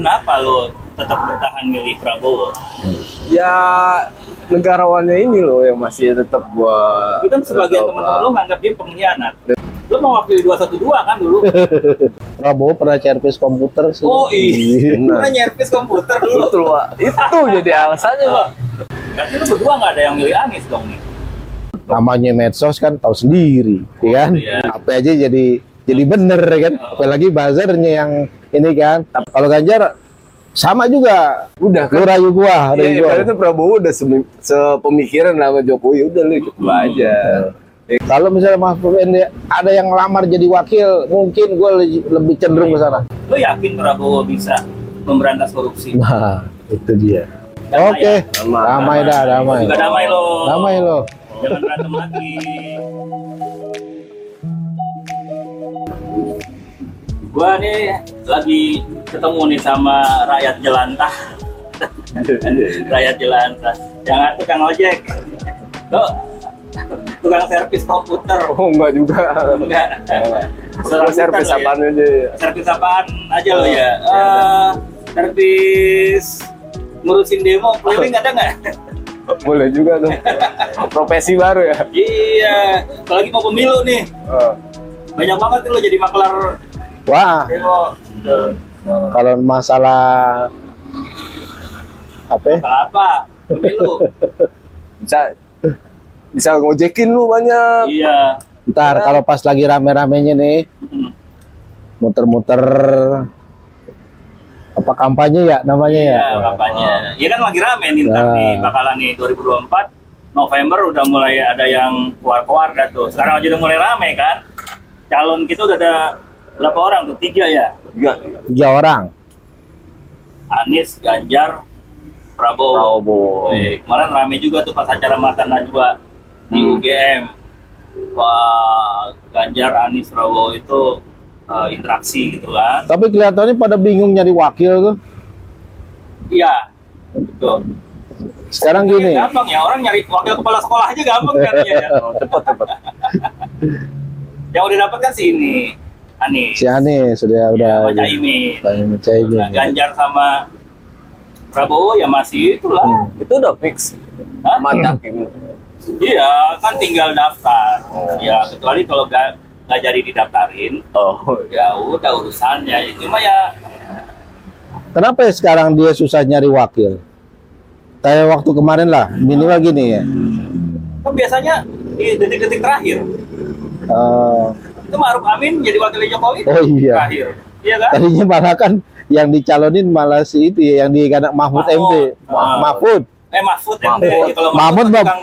Kenapa lo tetap bertahan milih Prabowo? Ya negarawannya ini loh yang masih tetap gua. Itu kan sebagian teman-teman lo nganggap dia pengkhianat. Lo mau wakil 212 kan dulu? Prabowo pernah servis komputer sih. Oh iya, Benar. pernah nyervis komputer dulu. Betul pak. Itu jadi alasannya pak. Berarti lo berdua nggak ada yang milih Anies dong nih? Namanya medsos kan tahu sendiri, ya kan? Iya. Apa aja jadi jadi bener ya kan? Apalagi buzzernya yang ini kan. Kalau Ganjar sama juga. Udah Lu kan. rayu gua, rayu Iya, gua. ibaratnya Prabowo udah semi- sepemikiran sama Jokowi udah lu ikut gua aja. Kalau misalnya Mahfud MD ada yang lamar jadi wakil, mungkin gue lebih cenderung ke sana. Lo yakin Prabowo bisa memberantas korupsi? Nah, itu dia. Damai Oke, ya? Damai. damai dah, damai. Juga damai lo. Damai lo. Jangan berantem lagi. Gua nih lagi ketemu nih sama rakyat jelantah. rakyat jelantah. Jangan tukang ojek. Lo tukang servis komputer. Oh enggak juga. Enggak. Gua servis Komputer lo ya. apaan aja ya. Servis apaan aja lo ya? Eh, servis ngurusin demo keliling ada nggak? Boleh juga tuh. Profesi baru ya. iya, apalagi mau pemilu nih. Oh. Banyak banget lo jadi maklar Wah, kalau masalah apa? ya? Apa? Pemilu. Bisa bisa ngojekin lu banyak. iya. Ntar kalau pas lagi rame-ramenya nih, muter-muter apa kampanye ya namanya ya? Iya, kampanye. Iya kan lagi rame nih ntar Nah. nih bakalan nih 2024 November udah mulai ada yang keluar-keluar dah tuh. Sekarang aja udah mulai rame kan. Calon kita udah ada berapa orang tuh? Tiga ya. Enggak. Tiga orang. Anies, Ganjar, Prabowo. Prabowo. Kemarin rame juga tuh pas acara Mata Najwa di Hmm. UGM. Wah, Ganjar, Anies, Prabowo itu eh, interaksi gitu kan. Tapi kelihatannya pada bingung nyari wakil tuh. Iya, betul. Sekarang gini, Gampang ya, orang nyari wakil kepala sekolah aja gampang kan ya. Oh, cepet cepet. Yang udah dapat kan si ini, Anies. si Anies sudah udah Sama Caimin. Caimin, Caimin. Nah, Ganjar sama Prabowo ya masih itulah. Hmm. Itu udah fix. Hah? Mantap. Iya, kan tinggal daftar. Ya, kecuali kalau nggak nggak jadi didaftarin, Oh. ya udah urusannya. Cuma ya Kenapa ya sekarang dia susah nyari wakil? Kayak waktu kemarin lah, minimal gini ya. kan biasanya di detik-detik terakhir Eh, itu Maruf Amin jadi wakil Jokowi oh iya, terakhir. Iya kan? tadinya malah kan yang dicalonin malah si itu ya, yang di kanak Mahfud Mahfud. MD. Ah. Mahfud. Eh Mahfud MD. Mahfud. Kalau Mahfud, Mahfud tukang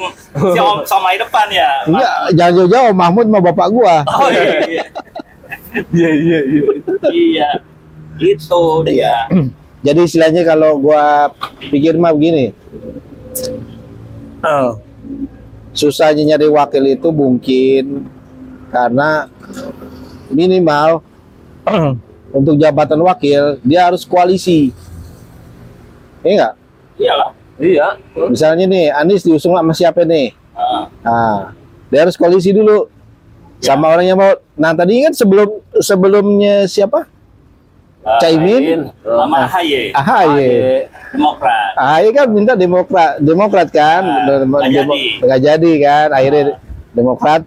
si om somai depan ya. Enggak, jangan jauh-jauh Mahmud sama bapak gua. Oh iya iya. Iya iya iya. iya. Itu dia. Jadi istilahnya kalau gua pikir mah begini. Eh, susahnya nyari wakil itu mungkin karena minimal untuk jabatan wakil dia harus koalisi. Iya enggak? Iyalah. Iya. Misalnya nih Anies diusung sama siapa nih? Ah, Nah, dia harus koalisi dulu sama orang yang mau. Nah tadi kan sebelum sebelumnya siapa? ah, Caimin, sama AHY, AHY. Demokrat. AHY kan minta Demokrat, Demokrat kan, Nah, Demo- nggak Demo- jadi. nggak jadi kan, akhirnya Demokrat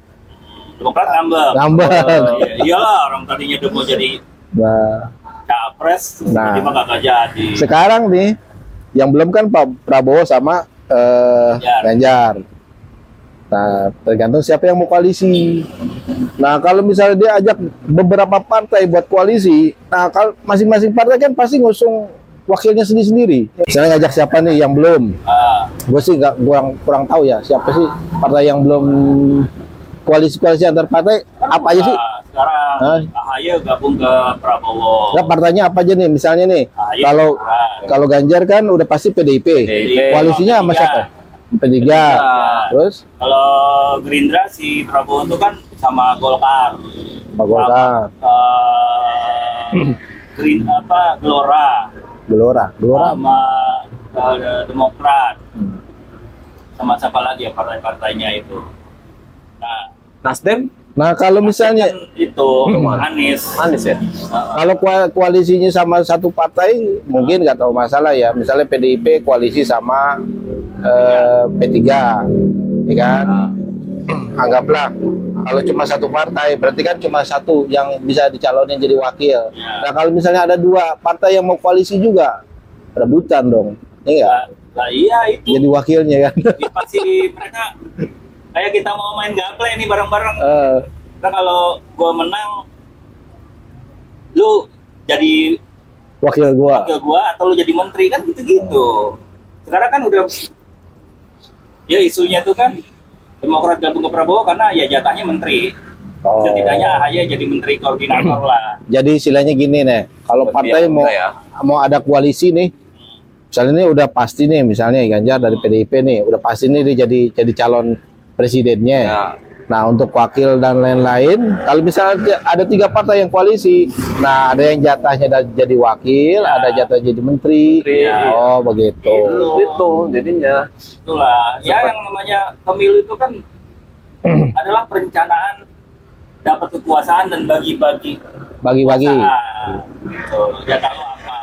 Demokrat ngambek. ngambek. Iya, iyalah orang tadinya udah mau jadi Nah, capres, Nah. tiba-tiba kagak jadi. sekarang nih yang belum kan Pak Prabowo sama eh, Ganjar. Ganjar. Nah, tergantung siapa yang mau koalisi. Nah, kalau misalnya dia ajak beberapa partai buat koalisi, nah kalau masing-masing partai kan pasti ngusung wakilnya sendiri-sendiri. Misalnya ngajak siapa nih yang belum? Ah, Gue sih nggak kurang kurang tahu ya siapa sih partai yang belum koalisi-koalisi antar partai apa aja sih? sekarang Hah? AHY gabung ke Prabowo. Nah, partainya apa aja nih? Misalnya nih, AHY kalau Demokrat. kalau Ganjar kan udah pasti PDIP. PDIP. Koalisinya sama P3. siapa? P3. P3. Terus Kalau Gerindra si Prabowo itu kan sama Golkar. Pak Golkar, Eh, Green apa Gelora Gelora, Gelora. sama eh, Demokrat. sama siapa lagi ya partai-partainya itu. Nah, Nasdem? Nah kalau misalnya Kan itu Anies. Manis ya. kalau koalisinya sama satu partai mungkin nggak tahu masalah ya. Misalnya PDIP koalisi sama eh, P3, ya kan? Anggaplah kalau cuma satu partai berarti kan cuma satu yang bisa dicalonin jadi wakil. Ya. Nah kalau misalnya ada dua partai yang mau koalisi juga rebutan dong, iya lah iya itu. Jadi wakilnya kan? Jadi pasti mereka kayak kita mau main gaple nih bareng-bareng. Eh, Nah kalau gua menang, lu jadi wakil gua. wakil gua atau lu jadi menteri kan gitu-gitu. Sekarang kan udah ya isunya tuh kan Demokrat gabung ke Prabowo karena ya jatahnya menteri. Oh. Setidaknya AHY jadi menteri koordinator lah. Jadi istilahnya gini nih, kalau partai mau ya. mau ada koalisi nih, misalnya ini udah pasti nih, misalnya Ganjar dari PDIP nih, udah pasti nih dia jadi jadi calon presidennya. Ya. Nah untuk wakil dan lain-lain, kalau misalnya ada tiga partai yang koalisi, nah ada yang jatahnya jadi wakil, Ya. ada jatah jadi menteri. Menteri. Oh begitu. Itu jadinya. Itulah. Ya yang namanya pemilu itu kan adalah perencanaan dapat kekuasaan dan bagi-bagi Bagi-bagi. Gitu. Jatah lo apa?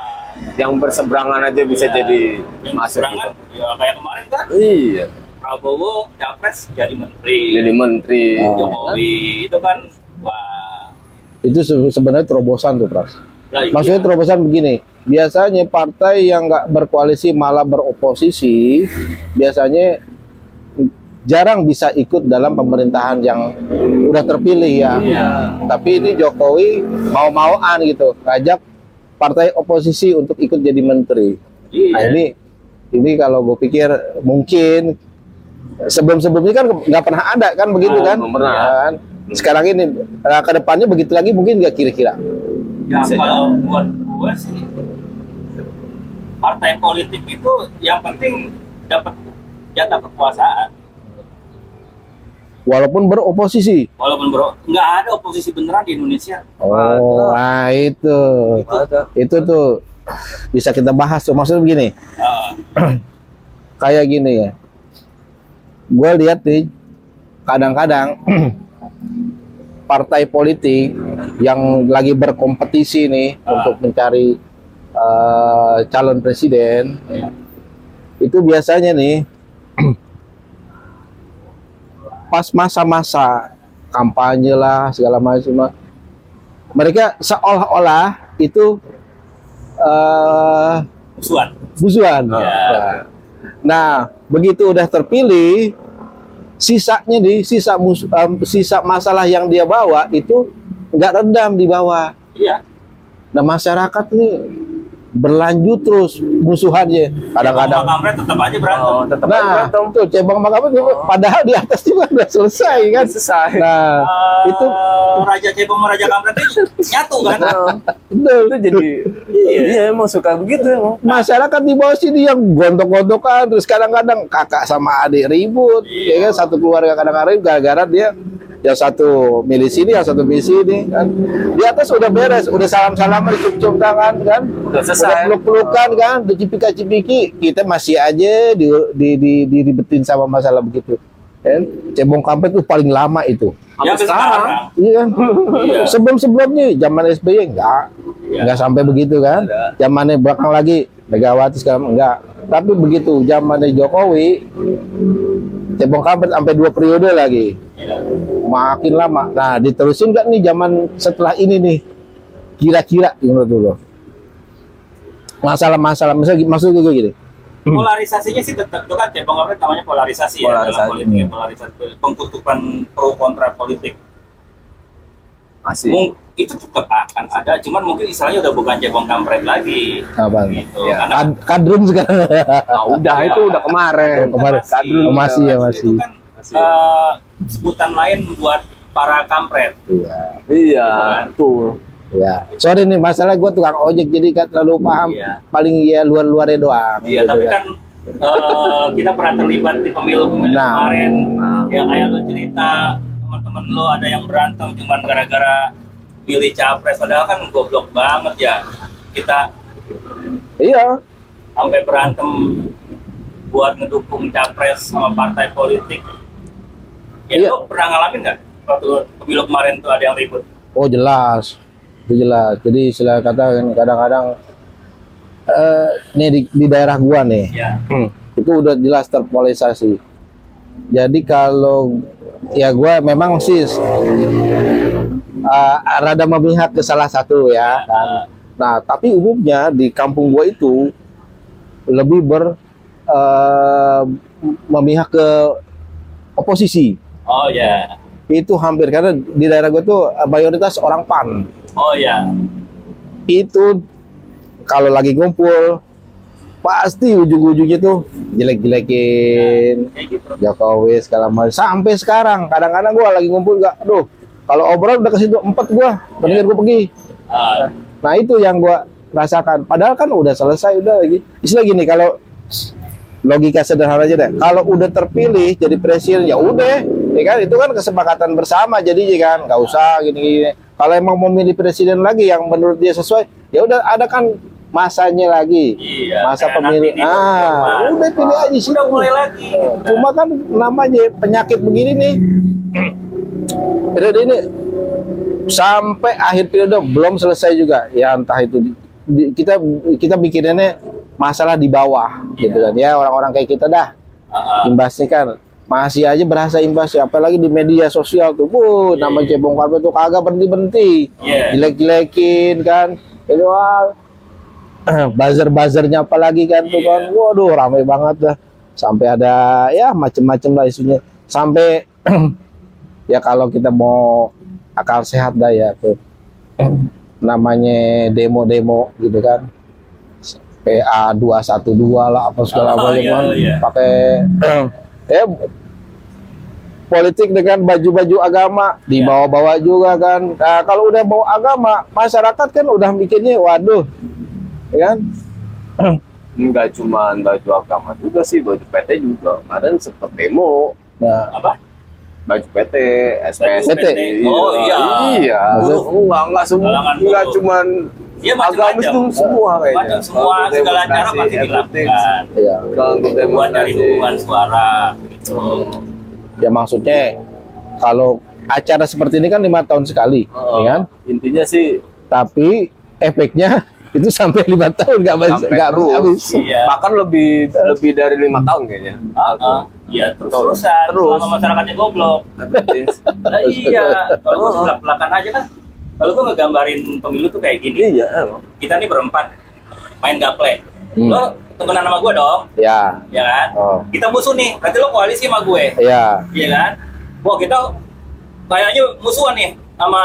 Yang berseberangan aja bisa Ya. jadi Yang masuk gitu. ya kayak kemarin kan Iya. Prabowo capres jadi menteri. Jadi menteri. Oh. Jokowi itu kan wah. Itu se- sebenarnya terobosan tuh, Pras. iya. Maksudnya terobosan begini, biasanya partai yang nggak berkoalisi malah beroposisi, biasanya jarang bisa ikut dalam pemerintahan yang udah terpilih ya. Iya. Tapi ini Jokowi mau-mauan gitu, ngajak partai oposisi untuk ikut jadi menteri. Iya. Nah ini, ini kalau gue pikir mungkin sebelum-sebelumnya kan nggak pernah ada kan begitu Oh, kan? belum pernah. Kan? Sekarang ini, nah, ke depannya begitu lagi mungkin nggak kira-kira. Ya, Bisa kalau buat gue sih partai politik itu yang penting dapat jatah kekuasaan. Walaupun beroposisi. Walaupun bro, nggak ada oposisi beneran di Indonesia. Oh, nah itu. Ada. Itu tuh bisa kita bahas tuh. Maksudnya begini, Eh, kayak gini ya. Gue lihat nih, kadang-kadang partai politik yang lagi berkompetisi nih Ah. untuk mencari eh, calon presiden, itu biasanya nih pas masa-masa kampanye lah segala macam mereka seolah-olah itu eh musuhan. busuan. Ya. Nah, begitu udah terpilih, sisanya di sisa mus, em, sisa masalah yang dia bawa itu nggak redam di bawah. Iya. Nah, masyarakat nih berlanjut terus musuhannya. Kadang-kadang. Kampret tetap aja berantem. Oh, tetap aja Nah, berantem. tuh cebong makamu padahal di atas juga udah selesai kan. selesai. Nah, Eh, itu Raja Cebong Raja Kampret itu nyatu kan? Nah, betul. itu jadi iya. Emang suka begitu emang. masyarakat di bawah sini yang gontok-gontokan terus kadang-kadang kakak sama adik ribut ya kan? Satu keluarga kadang-kadang gara-gara dia yang satu milih sini yang satu milih sini kan? Di atas udah beres udah salam-salaman dicium-cium tangan kan? Udah selesai. peluk-pelukan kan? Udah cipika-cipiki kita masih aja di, di, di, diribetin sama masalah begitu kan cebong kampret tuh paling lama itu Ya Sampai sekarang. Iya kan? Iya. Sebelum-sebelumnya zaman SBY enggak. Iya. Enggak sampai begitu kan? Zamannya belakang lagi Megawati sekarang enggak. Tapi begitu zamannya Jokowi cebong kampret sampai dua periode lagi. Iya. Makin lama. Nah, diterusin enggak nih zaman setelah ini nih? Kira-kira menurut lo. Masalah-masalah misalnya maksud gue gini. Polarisasinya sih tetap itu kan Cebong kampret namanya polarisasi, ya Polarisasi. dalam politik. Polarisasi pengkutukan pro kontra politik. Masih. Mung- itu tetap akan ada, cuman mungkin istilahnya udah bukan cebong kampret lagi. Apa? Gitu. Ya, Karena Kad kadrun sekarang. Nah, udah itu udah kemarin. Kemarin. Kadrun Oh, udah masih ya, itu masih. kan eh, sebutan lain buat para kampret. Iya. Iya, betul. Ya, sorry nih masalah gue tukang ojek jadi gak terlalu paham. Iya. Paling ya luar-luarnya doang. Iya, gitu tapi ya. kan eh, kita pernah terlibat di pemilu-pemilu Nah. kemarin. Yang kayak lu cerita teman-teman lu ada yang berantem cuman gara-gara pilih capres, padahal kan goblok banget ya. Kita Iya, sampai berantem buat ngedukung capres sama partai politik. Ya Iya. lu pernah ngalamin nggak? waktu pemilu kemarin tuh ada yang ribut? Oh jelas, itu jelas. Jadi istilah kata kadang-kadang eh nih di, di daerah gua nih, Ya. itu udah jelas terpolarisasi. Jadi kalau ya gua memang sih eh, rada memihak ke salah satu ya. kan. Nah tapi umumnya di kampung gua itu lebih ber eh, memihak ke oposisi. Oh ya. Itu hampir karena di daerah gua tuh eh, mayoritas orang pan. Oh ya. itu kalau lagi ngumpul pasti ujung-ujungnya tuh jelek-jelekin Kayak gitu. Jokowi segala macam. Sampai sekarang kadang-kadang gua lagi ngumpul nggak aduh kalau obrolan udah ke situ empat gua mendingan gua pergi. Ah, nah itu yang gua rasakan. Padahal kan udah selesai udah lagi. Istilah gini kalau logika sederhana aja deh. Kalau udah terpilih jadi presiden ya udah ya kan? Itu kan kesepakatan bersama jadi kan. Nggak usah gini-gini. Kalau emang mau milih presiden lagi yang menurut dia sesuai ya udah ada kan masanya lagi. Iya. masa pemilih. ah udah pilih aja sih. Udah mulai lagi. cuma kan namanya penyakit begini nih. Periode ini sampai akhir periode belum selesai juga. Ya entah itu di- kita kita bikinnya masalah di bawah gitu kan. Ya orang-orang kayak kita dah. Ah, ah. imbasnya kan masih aja berasa imbasnya apalagi di media sosial tuh bu nama cebong karpet tuh kagak berhenti berhenti Iya. jelek-jelekin kan itu wah buzzer buzzernya apalagi kan tuh kan. Waduh ramai banget dah. Sampai ada ya macem-macem lah isunya. Sampai ya kalau kita mau akal sehat dah ya tuh. Namanya demo-demo gitu kan. PA 212 lah apa segala Oh, macam iya, kan. iya. pakai ya politik dengan baju-baju agama dibawa-bawa juga kan nah, kalau udah bawa agama masyarakat kan udah mikirnya waduh ya kan Enggak cuma baju agama juga sih, baju PT juga. Kemarin sempet demo nah Apa? baju PT, SPS. PT. Oh, iya. Iya. Enggak, enggak semua. Enggak buruh. Iya agamis macam-macam. semua kayaknya. Macam semua segala cara pasti dilakukan. ya Kalau Buat dari dukungan suara gitu. ya maksudnya kalau acara seperti ini kan lima tahun sekali Oh, ya kan Intinya sih tapi efeknya itu sampai lima tahun nggak habis sampai nggak terus. habis Iya. Bahkan lebih lebih dari lima tahun kayaknya. Ah, ah. Iya terus terusan. Terus. Selama masyarakatnya goblok. Nah, iya. Kalau gue belak belakan aja kan. Kalau gue ngegambarin pemilu tuh kayak gini. Iya. Kita nih berempat main gaple. Hmm. Lo temenan sama gue dong, ya ya kan? oh Kita musuh nih. Nanti lo koalisi sama gue. ya Iya kan? Wah kita kayaknya musuhan nih sama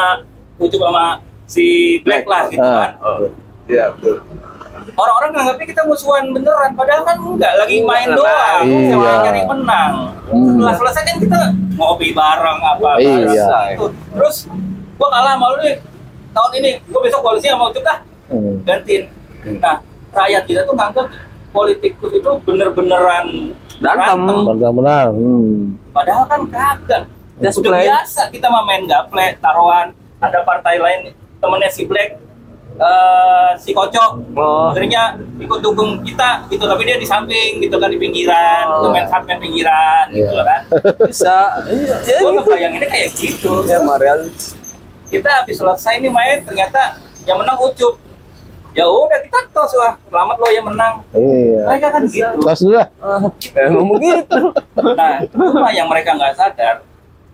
Ucup sama si Black lah gitu Ah. kan. Oh, Iya, betul. Orang-orang nganggapnya kita musuhan beneran, padahal kan enggak, lagi main Iya. doang, Iya. cuma nyari menang. Hmm. Setelah selesai kan kita ngopi bareng apa Iya. bareng gitu. Terus gua kalah sama lu nih tahun ini, gua besok koalisi sama Ucup dah Hmm. gantiin. Nah, rakyat kita tuh nganggap politikus itu bener-beneran Berantem. benar-benar hmm. Padahal kan kagak. Udah play. biasa kita mah main gaple, taruhan. Ada partai lain temennya si Black, eh, si Kocok. Oh. Akhirnya ikut dukung kita gitu, tapi dia di samping gitu kan di pinggiran, Oh. main sampai pinggiran gitu Iya. kan. Bisa. Iya, ya, Gue ngebayanginnya kayak gitu. Ya, Marian. Kita habis selesai nih main, ternyata yang menang Ucup. Ya udah kita tos wah, selamat lo yang menang. iya Mereka kan gitu. tos dulu lah Emang begitu. Nah, cuma yang mereka nggak sadar,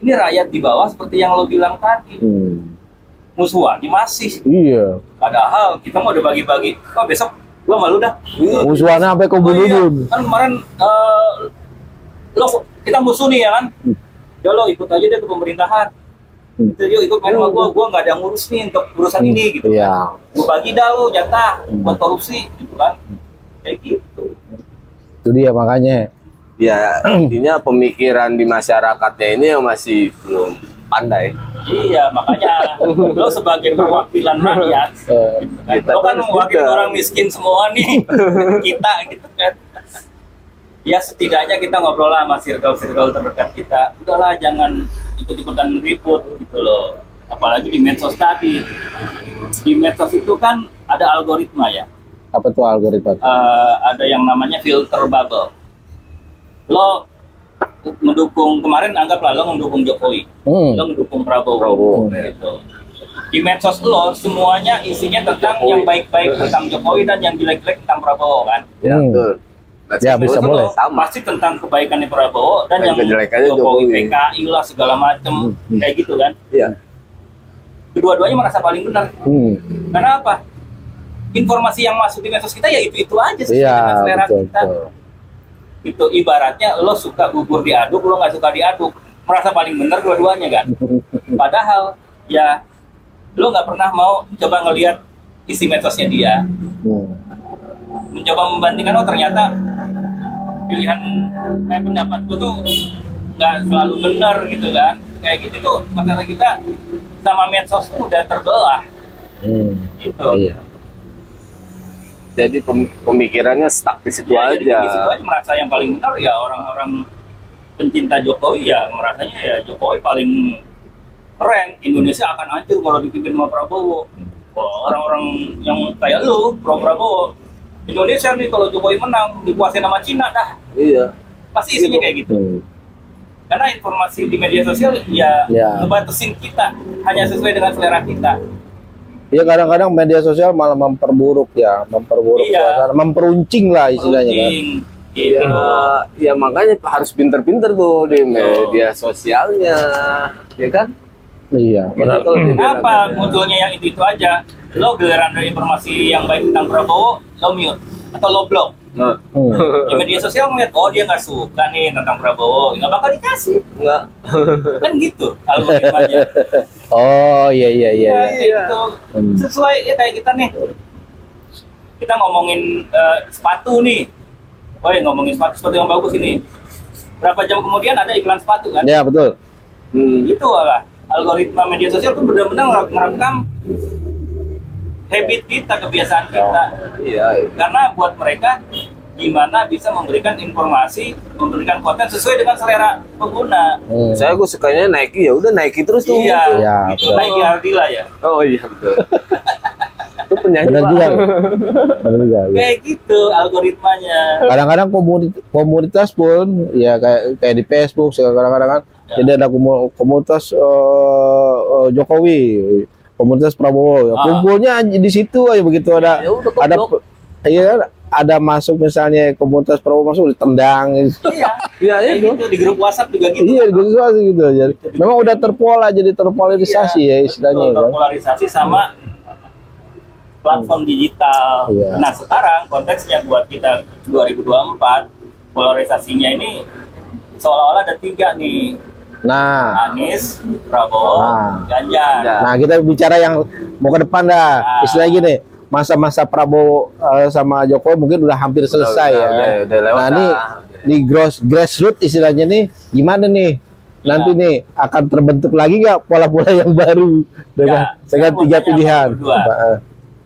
ini rakyat di bawah seperti yang lo bilang tadi. hmm. musuhannya masih iya padahal kita mau udah bagi-bagi oh besok gua malu dah musuhannya sampai ke oh, iya. bunuh kan kemarin eh, lo kita musuh nih ya kan ya lo ikut aja deh ke pemerintahan Hmm. Gitu, yuk ikut main sama gua. gua nggak ada yang ngurus nih untuk urusan ini gitu iya. gua bagi dah lo jatah buat korupsi gitu kan. Kayak gitu. Itu dia makanya. Ya, intinya pemikiran di masyarakatnya ini yang masih belum pandai. iya makanya lo sebagai perwakilan rakyat eh, kan, lo kan mewakili orang miskin semua nih. Kita gitu kan ya setidaknya kita ngobrol lah sama circle-circle terdekat kita udahlah jangan ikut-ikutan ribut gitu loh apalagi di medsos tadi di medsos itu kan ada algoritma ya apa tuh algoritma Eh, ada yang namanya filter bubble lo mendukung kemarin anggaplah lo mendukung Jokowi, Hmm. lo mendukung Prabowo, Prabowo. gitu. Di medsos lo semuanya isinya tentang Jokowi. yang baik-baik tentang Jokowi dan yang jelek-jelek tentang Prabowo kan. Ya, Hmm. Let's Ya, bisa boleh. Sama. Pasti tentang kebaikannya Prabowo dan Dan yang kejelekannya Jokowi, Jokowi. PKI lah segala macem Hmm. kayak gitu kan. Iya. Kedua-duanya merasa paling benar. Hmm. Karena apa? Informasi yang masuk di medsos kita ya itu-itu aja sesuai Iya, dengan selera betul, kita. betul. Itu ibaratnya lo suka bubur diaduk, lo nggak suka diaduk. Merasa paling benar dua-duanya kan. Padahal ya lo nggak pernah mau coba ngelihat isi medsosnya dia, Hmm. mencoba membandingkan oh ternyata pilihan eh, pendapat gue tuh nggak selalu benar gitu kan. Kayak gitu tuh masalah kita sama medsos tuh udah terbelah Hmm. gitu. Iya. Jadi pem- pemikirannya stuck di situ Ya, jadi aja. di situ aja merasa yang paling benar ya orang-orang pencinta Jokowi ya merasanya ya Jokowi paling keren Indonesia akan hancur kalau dipimpin sama Prabowo Wah, orang-orang yang kayak lu pro Prabowo Indonesia nih kalau Jokowi menang dikuasain sama Cina dah Iya. pasti isinya kayak gitu Hmm. karena informasi di media sosial ya, Ya. ngebatasin kita hanya sesuai dengan selera kita Iya kadang-kadang media sosial malah memperburuk ya, memperburuk Iya. suasana, memperuncing lah istilahnya kan. Runcing, gitu Ya, ya makanya harus pinter-pinter tuh di media sosialnya, ya kan? Iya. Gitu di Kenapa media- munculnya yang itu itu aja? Lo giliran dari informasi yang baik tentang Prabowo, lo mute atau lo blok. Nah, Hmm. Di media sosial ngeliat, oh dia nggak suka nih tentang Prabowo, nggak bakal dikasih. enggak. Kan gitu algoritmanya. Oh iya iya iya. Ya, iya. gitu. Sesuai ya kayak kita nih. Kita ngomongin eh, sepatu nih. Oh ya ngomongin sepatu, sepatu yang bagus ini. Berapa jam kemudian ada iklan sepatu kan? Ya betul. Hmm. Itu lah. Algoritma media sosial tuh benar-benar ngerekam habit kita, kebiasaan kita. Iya. karena buat mereka gimana bisa memberikan informasi, memberikan konten sesuai dengan selera pengguna. Hmm. Saya gue sukanya Nike ya udah Nike terus tuh. Iya, Iya, itu betul. lagi Ardila ya. Oh iya betul. itu penyanyi Benar juga. Benar juga. iya. Kayak gitu algoritmanya. Kadang-kadang komunitas, komunitas pun ya kayak kayak di Facebook kadang-kadang kan Ya. jadi ada komu- komunitas eh, eh, Jokowi, komunitas Prabowo. Ya. Ah. Kumpulnya di situ aja begitu ada Ya udah, ada iya kan? ada masuk misalnya komunitas Prabowo masuk ditendang gitu. Iya. Iya Kayak itu. gitu di grup WhatsApp juga gitu. Iya, gitu sesuatu gitu. Jadi memang udah terpola jadi terpolarisasi ya istilahnya Betul, kan. polarisasi sama platform digital. Iya. Nah, sekarang konteksnya buat kita 2024 polarisasinya ini seolah-olah ada tiga nih. Nah, Anies, Prabowo, Ah. Ganjar. Ya. nah kita bicara yang mau ke depan dah. Ah. Istilahnya gini, masa-masa Prabowo eh, sama Jokowi mungkin udah hampir selesai Udah, ya. udah, udah lewat nah, ini di gross grassroots istilahnya nih gimana nih? Nanti Ya. nih akan terbentuk lagi nggak pola-pola yang baru dengan Ya, dengan tiga pilihan. Nah,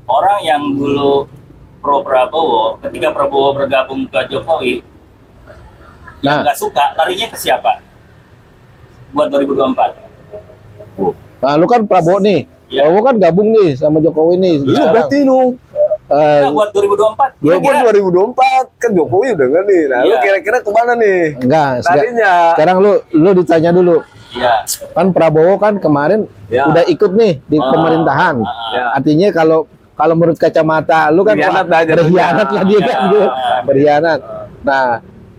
Orang yang dulu pro Prabowo, ketika Prabowo bergabung ke Jokowi, Nah. yang nggak suka, larinya ke siapa? Buat 2024. Nah, lu kan Prabowo nih. Iya. Prabowo kan gabung nih sama Jokowi nih. Lu Sekarang, berarti lu. eh, Nah, buat 2024, Lu kira-kira kan 2024 kan Jokowi udah kan nih. Nah, lu Iya. kira-kira ke mana nih? enggak, Larinya. sekarang lu lu ditanya dulu. Iya. Kan Prabowo kan kemarin Ya. udah ikut nih di Ah, pemerintahan. ah, Ya. Artinya kalau kalau menurut kacamata lu kan Berkhianat lah dia kan Ya. gitu. Berkhianat. Nah,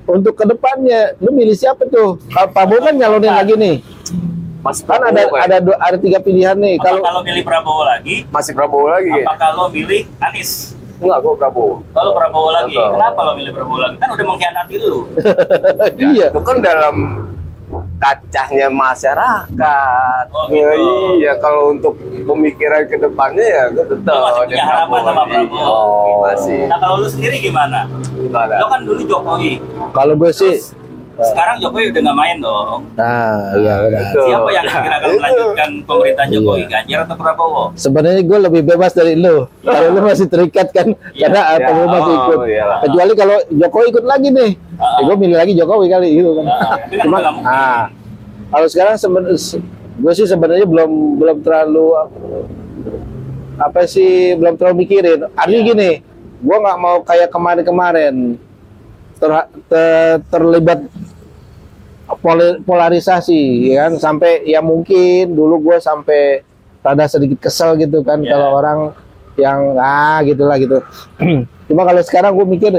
untuk ke depannya lu milih siapa tuh? Kalau Prabowo kan nyalonin lagi nih. Mas Kan ada Prabowo, ada dua- ada tiga pilihan nih. Apa Kalau kalau milih Prabowo lagi? masih Prabowo lagi. ya? Apa kalau milih Anies? Enggak, gua Prabowo. Kalau Prabowo lagi, Betul. kenapa lo milih Prabowo lagi? Kan udah mengkhianati lu. iya. Itu kan dalam kacahnya masyarakat. Oh, Ya, gitu. iya, kalau untuk pemikiran ke depannya ya gue tetap Lu masih di punya harapan sama. Prabowo. Oh, masih. Nah kalau lu sendiri gimana? Gimana? Lo kan dulu Jokowi. Kalau gue sih Sekarang Jokowi udah nggak main dong. nah, iya benar. Betul. Siapa yang kira akan melanjutkan pemerintahan Jokowi? Iya. Ganjar atau Prabowo? Sebenarnya gue lebih bebas dari lu. Kalau lu masih terikat kan, Iya, karena iya. Prabowo masih Oh, ikut. iyalah. Kecuali kalau Jokowi ikut lagi nih, Ah. ya gue milih lagi Jokowi kali gitu kan. Ah, kan Cuma, nggak mungkin. ah, kalau sekarang sebenarnya gue sih sebenarnya belum belum terlalu apa sih belum terlalu mikirin. Artinya Iya. gini, gue nggak mau kayak kemarin-kemarin ter, ter- terlibat polarisasi ya kan? Sampai ya mungkin dulu gue sampai rada sedikit kesel gitu kan Ya. kalau orang yang ah gitulah gitu. Cuma kalau sekarang gue mikir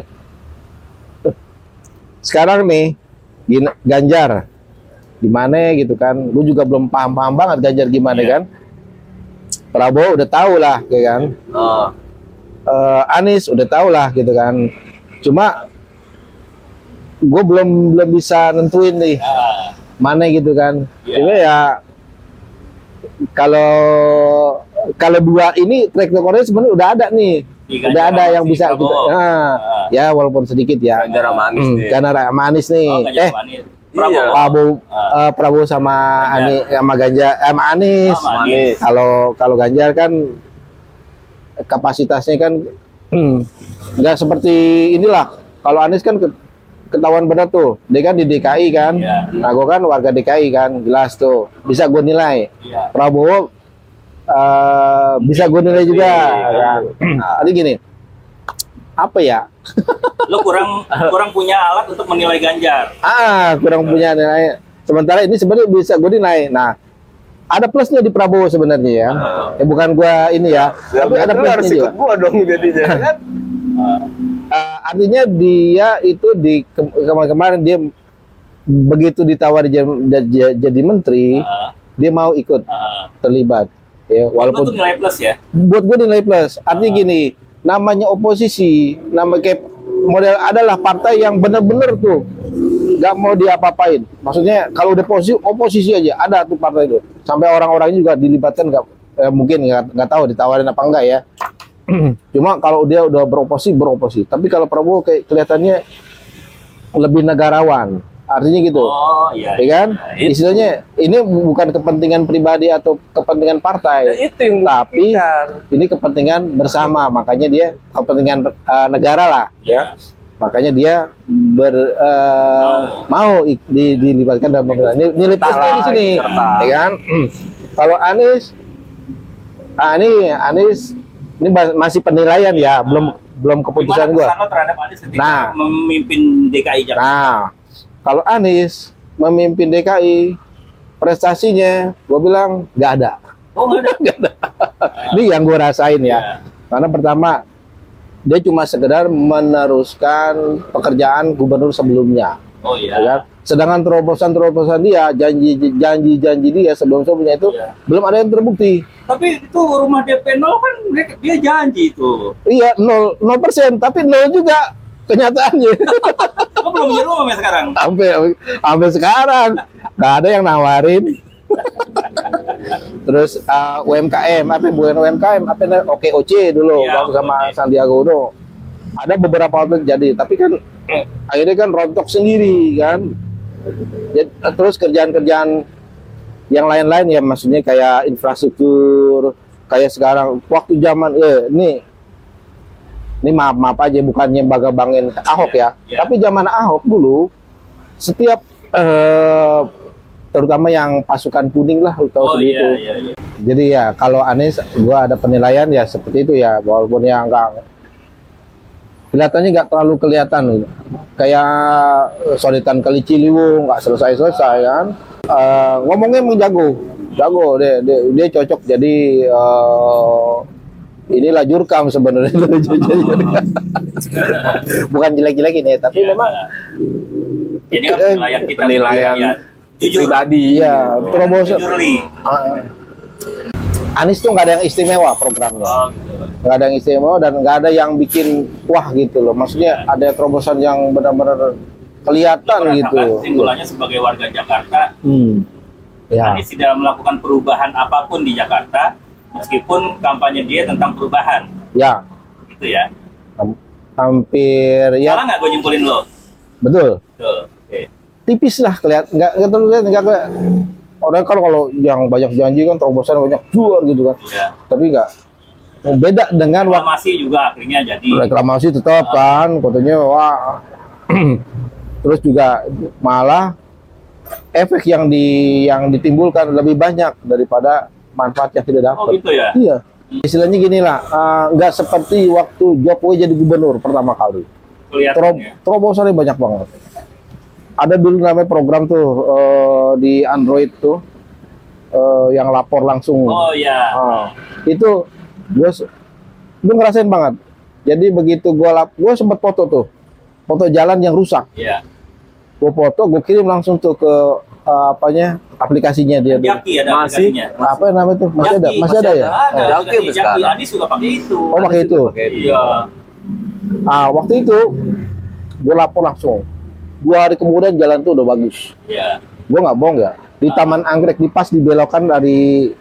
sekarang nih Ganjar gimana gitu kan. Gue juga belum paham paham banget Ganjar gimana Ya. kan. Prabowo udah tahu lah ya kan. Oh, eh, Anies udah tau lah gitu kan. Cuma gue belum belum bisa nentuin nih Ah, mana gitu kan. Iya. Cuma ya kalau kalau dua ini track recordnya sebenarnya udah ada nih. di Udah ada yang bisa Prabowo. kita. Nah, Ah. ya walaupun sedikit ya. Sama Anies Hmm, nih. karena sama Anies nih. Oh, eh. Iya. Prabowo. Prabowo eh, Prabowo sama. Ani sama Ganjar eh, sama Anies. Anies. Anies. Kalau kalau Ganjar kan kapasitasnya kan hmm, nggak seperti inilah. Kalau Anies kan ke- ketahuan benar tuh. Dia kan di DKI kan. Iya. Nah, gue kan warga DKI kan, jelas tuh. Bisa gue nilai. Iya. Prabowo eh, bisa gue nilai juga. Iya. Kan. Nah, Jadi gini, apa ya? Lu kurang kurang punya alat untuk menilai Ganjar. Ah, kurang punya nilai. Sementara ini sebenarnya bisa gue nilai. Nah, ada plusnya di Prabowo sebenarnya ya. Ya bukan gua ini ya, Ya, tapi ada lu harus plusnya juga. ikut gua dong jadinya kan. Ah, Eh, artinya dia itu di ke- kemarin-kemarin dia begitu ditawari jadi, jadi- menteri, ah, dia mau ikut ah. terlibat. Ya, Itu walaupun nilai plus ya. buat gue nilai plus. Artinya gini, namanya oposisi, nama kayak model adalah partai yang benar-benar tuh nggak mau diapa-apain. Maksudnya kalau udah posisi oposisi aja ada tuh partai itu. Sampai orang-orangnya juga dilibatkan nggak eh, mungkin nggak nggak tahu ditawarin apa enggak ya. Cuma kalau dia udah beroposisi beroposisi. Tapi kalau Prabowo kayak kelihatannya lebih negarawan. Artinya gitu. Oh iya. Ya kan? itu. Istilahnya ini bukan kepentingan pribadi atau kepentingan partai Ya, itu yang tapi ini kepentingan bersama makanya dia kepentingan eh, negara lah ya makanya dia ber eh, mau ik- di- dilibatkan dalam pemerintahan ini plusnya di sini ya kan kalau Anies ah, ini Anies ini ma- masih penilaian ya belum belum keputusan gua kesan lo terhadap Anies ketika Nah. memimpin DKI Jakarta? nah kalau Anies memimpin DKI prestasinya gue bilang nggak ada Oh nggak ada. nggak ada ini yang gue rasain ya Iya. Karena pertama dia cuma sekedar meneruskan pekerjaan gubernur sebelumnya, Oh ya iya. kan? Sedangkan terobosan-terobosan dia, janji-janji dia sebelum-sebelumnya itu Iya. belum ada yang terbukti. Tapi itu rumah DP 0 kan dia, dia janji itu. Iya, nol, nol persen, tapi nol juga kenyataannya. Lo belum punya rumah sampai sekarang. sampai sampai sekarang nggak ada yang nawarin. Terus uh, UMKM, apa bukan UMKM, apa namanya? OKOC dulu Iya, waktu sama OKOC. Sandiaga Uno. Ada beberapa waktu jadi, tapi kan akhirnya kan rontok sendiri kan. Ya, terus kerjaan-kerjaan yang lain-lain ya maksudnya kayak infrastruktur, kayak sekarang waktu zaman eh ini ini maaf maaf aja bukannya bangga-bangin Ahok ya, Iya. tapi zaman Ahok dulu setiap eh, terutama yang pasukan kuning lah lu tahu Oh iya itu. iya iya. Jadi ya kalau Anies gua ada penilaian ya seperti itu ya walaupun yang enggak kelihatannya nggak terlalu kelihatan gitu. kayak eh, sodetan kali Ciliwung nggak selesai-selesai kan Eh, ngomongnya emang jago jago dia dia, dia cocok jadi eh, inilah jurkam sebenarnya bukan jelek-jelek ini tapi Iya. memang Ini kan penilaian kita penilaian ya. Pribadi. Li. Ah. Anies tuh nggak ada yang istimewa programnya Oh, gitu. nggak ada yang istimewa dan nggak ada yang bikin wah gitu loh maksudnya ada terobosan yang benar-benar kelihatan gitu Merasakan Kesimpulannya sebagai warga Jakarta, hmm. ya Anies tidak melakukan perubahan apa pun di Jakarta, meskipun kampanye dia tentang perubahan, ya gitu ya. ham- hampir ya Salah nggak gue nyimpulin lo? betul Tuh. Oke. tipis lah kelihatan nggak nggak terlalu kelihatan, nggak kelihatan. Orang kan kalau yang banyak janji kan terobosan banyak jual gitu kan Ya. tapi nggak beda dengan Reklamasi juga akhirnya jadi. reklamasi tetap kan katanya wah terus juga malah efek yang di yang ditimbulkan lebih banyak daripada manfaat yang tidak Oh dapat gitu ya. iya istilahnya gini lah eh, nggak seperti waktu Jokowi jadi gubernur pertama kali Terob Kelihatannya. terobosannya banyak banget ada dulu namanya program tuh eh, di Android tuh eh, yang lapor langsung. Oh ya. Ah, itu gue gue ngerasain banget. Jadi begitu gue lap, gue sempet foto tuh, foto jalan yang rusak. Iya. Gue foto, gue kirim langsung tuh ke eh, apanya aplikasinya dia. tuh. Jaki ada Masih? aplikasinya. Apa namanya tuh? Masih ada, Jaki, masih ada ya? Ada. Oh, Jaki Jaki. sekarang. Adis juga pakai itu. Oh pakai itu. Pakai itu. Iya. Ah waktu itu gue lapor langsung. Dua hari kemudian jalan tuh udah bagus. Iya. Gue nggak bohong ya. Di Taman Anggrek di pas dibelokan dari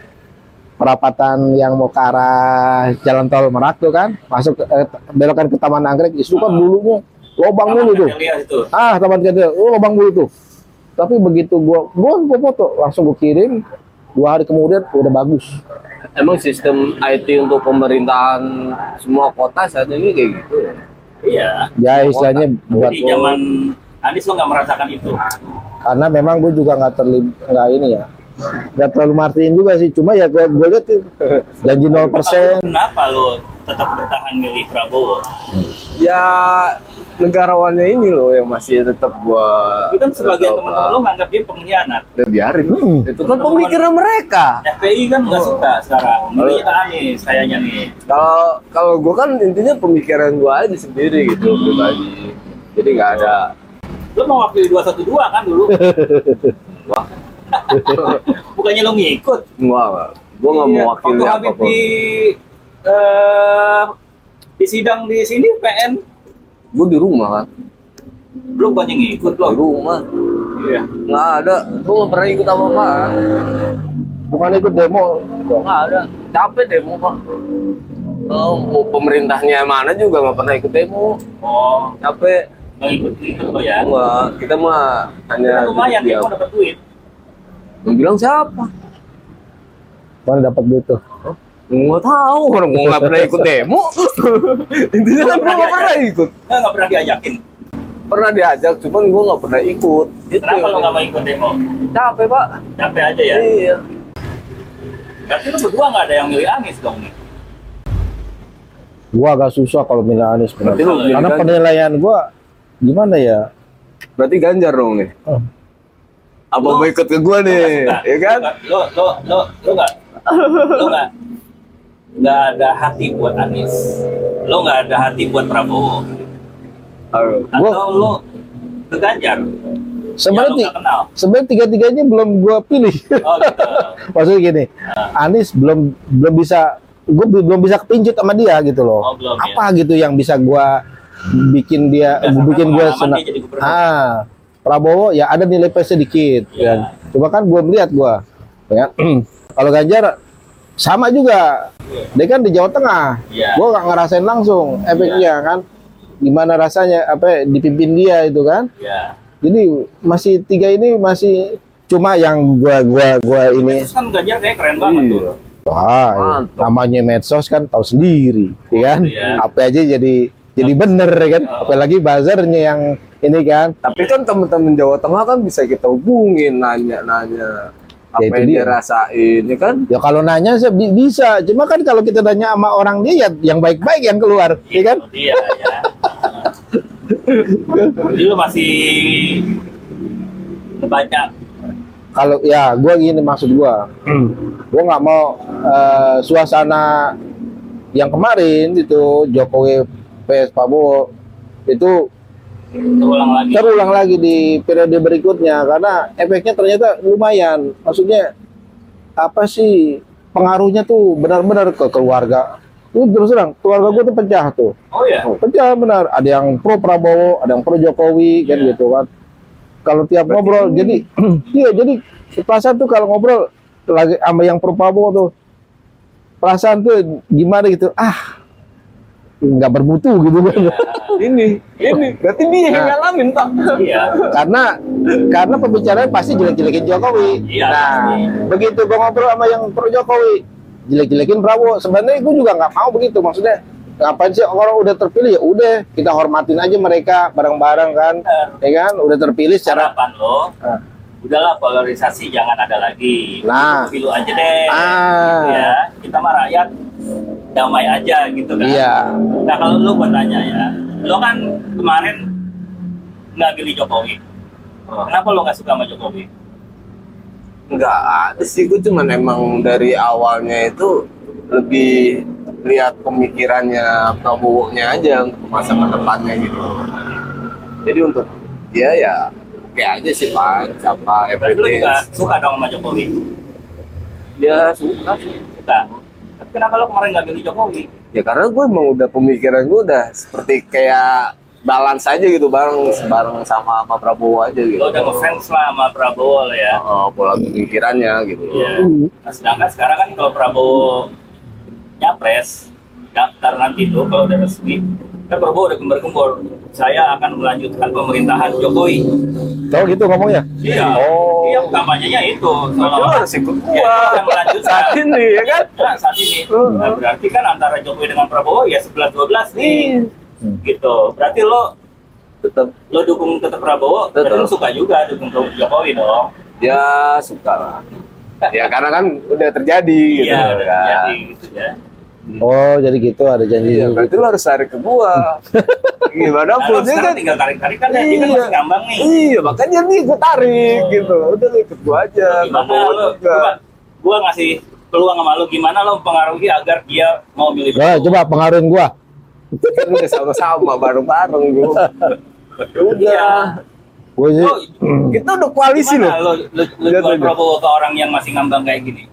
perapatan yang mau ke arah jalan tol Merak tuh kan, masuk ke, eh, belokan ke Taman Anggrek, itu kan Ah. dulunya lobang Taman mulu tuh. Itu. Ah, Taman Kedel, oh, lobang mulu tuh. Tapi begitu gua gua, gua foto, langsung gua kirim. Dua hari kemudian udah bagus. Emang sistem IT untuk pemerintahan semua kota saat ini kayak gitu. ya? Iya. Ya istilahnya buat Di zaman Adis lo nggak merasakan itu. karena memang gue juga nggak terlibat nggak ini ya nggak terlalu martiin juga sih cuma ya gue gue lihat tuh janji 0% Kalau Kenapa lo tetap bertahan milih Prabowo? Ya negarawannya ini loh yang masih tetap gua. Itu kan sebagian tetap, teman-teman lo nganggap dia pengkhianat. Ya biarin. Hmm. Itu kan pemikiran mereka. FPI kan nggak suka sekarang. Milih ke Anies kayaknya nih. Kalau kalau gue kan intinya pemikiran gue aja sendiri gitu pribadi. Jadi nggak ada. Lo mau wakil 212 kan dulu? Wah, Bukannya lo ngikut? gua gue nggak Iya, mau wakili waktu Habib apa pun. di eh, di sidang di sini PN Gue di rumah kan, lo bukannya ngikut di lo? rumah. Iya. Nggak ada. Gue nggak pernah ikut apa apa. bukan ikut demo Nggak ada. Capek demo pak. Oh, mau pemerintahnya mana juga nggak pernah ikut demo. Oh, Capek. Nggak ikut ikut lo ya? Enggak, kita mah hanya Kan lumayan mau dapat duit. Yang bilang siapa? mana dapat duit tuh Nggak tahu, orang gua nggak pernah ikut demo. Intinya kan gua nggak pernah ikut. Nggak pernah diajakin. Pernah diajak, cuman gua nggak pernah ikut. Gitu. Kenapa lo nggak mau ikut demo? Capek pak. Capek aja ya. Iya. Berarti lo berdua nggak ada yang milih Anies dong nih. gua agak susah kalau milih Anies benar. Lu karena penilaian gua gimana ya Berarti Ganjar dong nih. Oh. Apa Lu- mau ikut ke gua Lo nih? suka. Ya kan? Lo lo lo lo nggak lo nggak nggak ada hati buat Anies. Lo nggak ada hati buat Prabowo. Aduh. Atau Gua- lo ke Ganjar. sebenarnya lo kenal. sebenarnya tiga tiganya belum gua pilih Oh gitu. maksudnya gini Anies belum belum bisa gue belum bisa kepincut sama dia gitu loh Oh, belum, ya. apa gitu yang bisa gua bikin dia Ya, karena bikin gua pengalaman senang ah Prabowo ya ada nilai plus sedikit Iya. kan cuma kan gua melihat gua ya kalau Ganjar sama juga dia kan di Jawa Tengah Iya. gua nggak ngerasain langsung efeknya kan gimana rasanya apa dipimpin dia itu kan Ya. jadi masih tiga ini masih cuma yang gua gua gua ini kan Ganjar kayak keren banget tuh. Iya. Wah, Mantap. namanya medsos kan tahu sendiri, ya kan? Iya. Apa aja jadi jadi bener ya kan? Apalagi buzzernya yang ini kan. Tapi kan teman-teman Jawa Tengah kan bisa kita hubungin nanya-nanya apa Ya, yang dia. dia rasain, ya kan? Ya kalau nanya sih bi- bisa, cuma kan kalau kita nanya sama orang dia ya yang baik-baik yang keluar, ya kan? Iya, ya. Lu masih banyak Kalau ya gua gini maksud gua, gua nggak mau eh, suasana yang kemarin itu Jokowi PS Prabowo itu terulang lagi. terulang lagi di periode berikutnya karena efeknya ternyata lumayan. Maksudnya apa sih pengaruhnya tuh benar-benar ke keluarga. Itu terus terang keluarga gue tuh pecah tuh. Oh ya. Pecah benar. Ada yang pro Prabowo, ada yang pro Jokowi kan Iya. gitu kan. Kalau tiap ngobrol jadi iya jadi perasaan tuh kalau ngobrol lagi sama yang pro Prabowo tuh perasaan tuh gimana gitu ah nggak bermutu gitu kan Ini, ini, berarti dia yang Nah. ngalamin pak. Iya. karena karena pembicaraan pasti jelek-jelekin Jokowi. Iya, nah, pasti. begitu gue ngobrol sama yang pro Jokowi, jelek-jelekin Prabowo. Sebenarnya gue juga nggak mau begitu. Maksudnya ngapain sih orang udah terpilih ya udah kita hormatin aja mereka bareng-bareng kan, ya kan? Udah terpilih secara Harapan lo. Ah. Udahlah polarisasi jangan ada lagi. Nah. Pilu aja deh. Ah. Gitu ya. Kita mah rakyat damai aja gitu kan. iya. Nah kalau lu buat tanya ya, lo kan kemarin nggak pilih Jokowi. Oh. Kenapa lo nggak suka sama Jokowi? Enggak ada sih, gue cuman emang dari awalnya itu lebih lihat pemikirannya Prabowo-nya aja untuk masa ke depannya gitu. Jadi untuk dia ya kayak aja sih Pak, siapa Berarti everything. juga suka dong sama Jokowi? Dia suka sih. Suka. Kenapa lo kemarin nggak milih Jokowi? Ya karena gue emang udah pemikiran gue udah seperti kayak balance aja gitu bareng bareng sama sama Prabowo aja gitu. Lo udah ngefans lah sama Prabowo lo ya. Oh, pola pemikirannya gitu. Iya. Nah, sedangkan sekarang kan kalau Prabowo nyapres, daftar nanti tuh kalau udah resmi, kan Prabowo udah gembar-gembor. Saya akan melanjutkan pemerintahan Jokowi. Tahu gitu ngomongnya? Iya. Oh. Iya, kampanyenya itu. Kalau harus ikut ya, gua. akan melanjutkan. Saat ini ya kan? Nah, saat ini. Nah, berarti kan antara Jokowi dengan Prabowo ya 11-12 nih. Hmm. Gitu. Berarti lo Tetap lo dukung tetap Prabowo, berarti Betul. lo suka juga dukung Jokowi dong. ya suka lah. Ya karena kan udah terjadi gitu Iya, udah kan. jadi gitu ya. Oh, jadi gitu ada janji. Iya, berarti lu harus tarik ke gua. Gimana pun lo ya sekarang kan? tinggal tarik-tarik kan ya, dia kan Iya. masih ngambang nih. Iya, makanya nih gua tarik Oh. gitu. Udah lu ikut gua aja. Gimana lo, juga. coba gua ngasih peluang sama lo, gimana lo mempengaruhi agar dia mau milih Nah, coba pengaruhin gua. Kan udah sama-sama bareng-bareng gua. Ya udah. Iya. Gua sih Lo, Kita udah koalisi loh. lo, lo, lo Lihat jual. Prabowo ke orang yang masih ngambang kayak gini?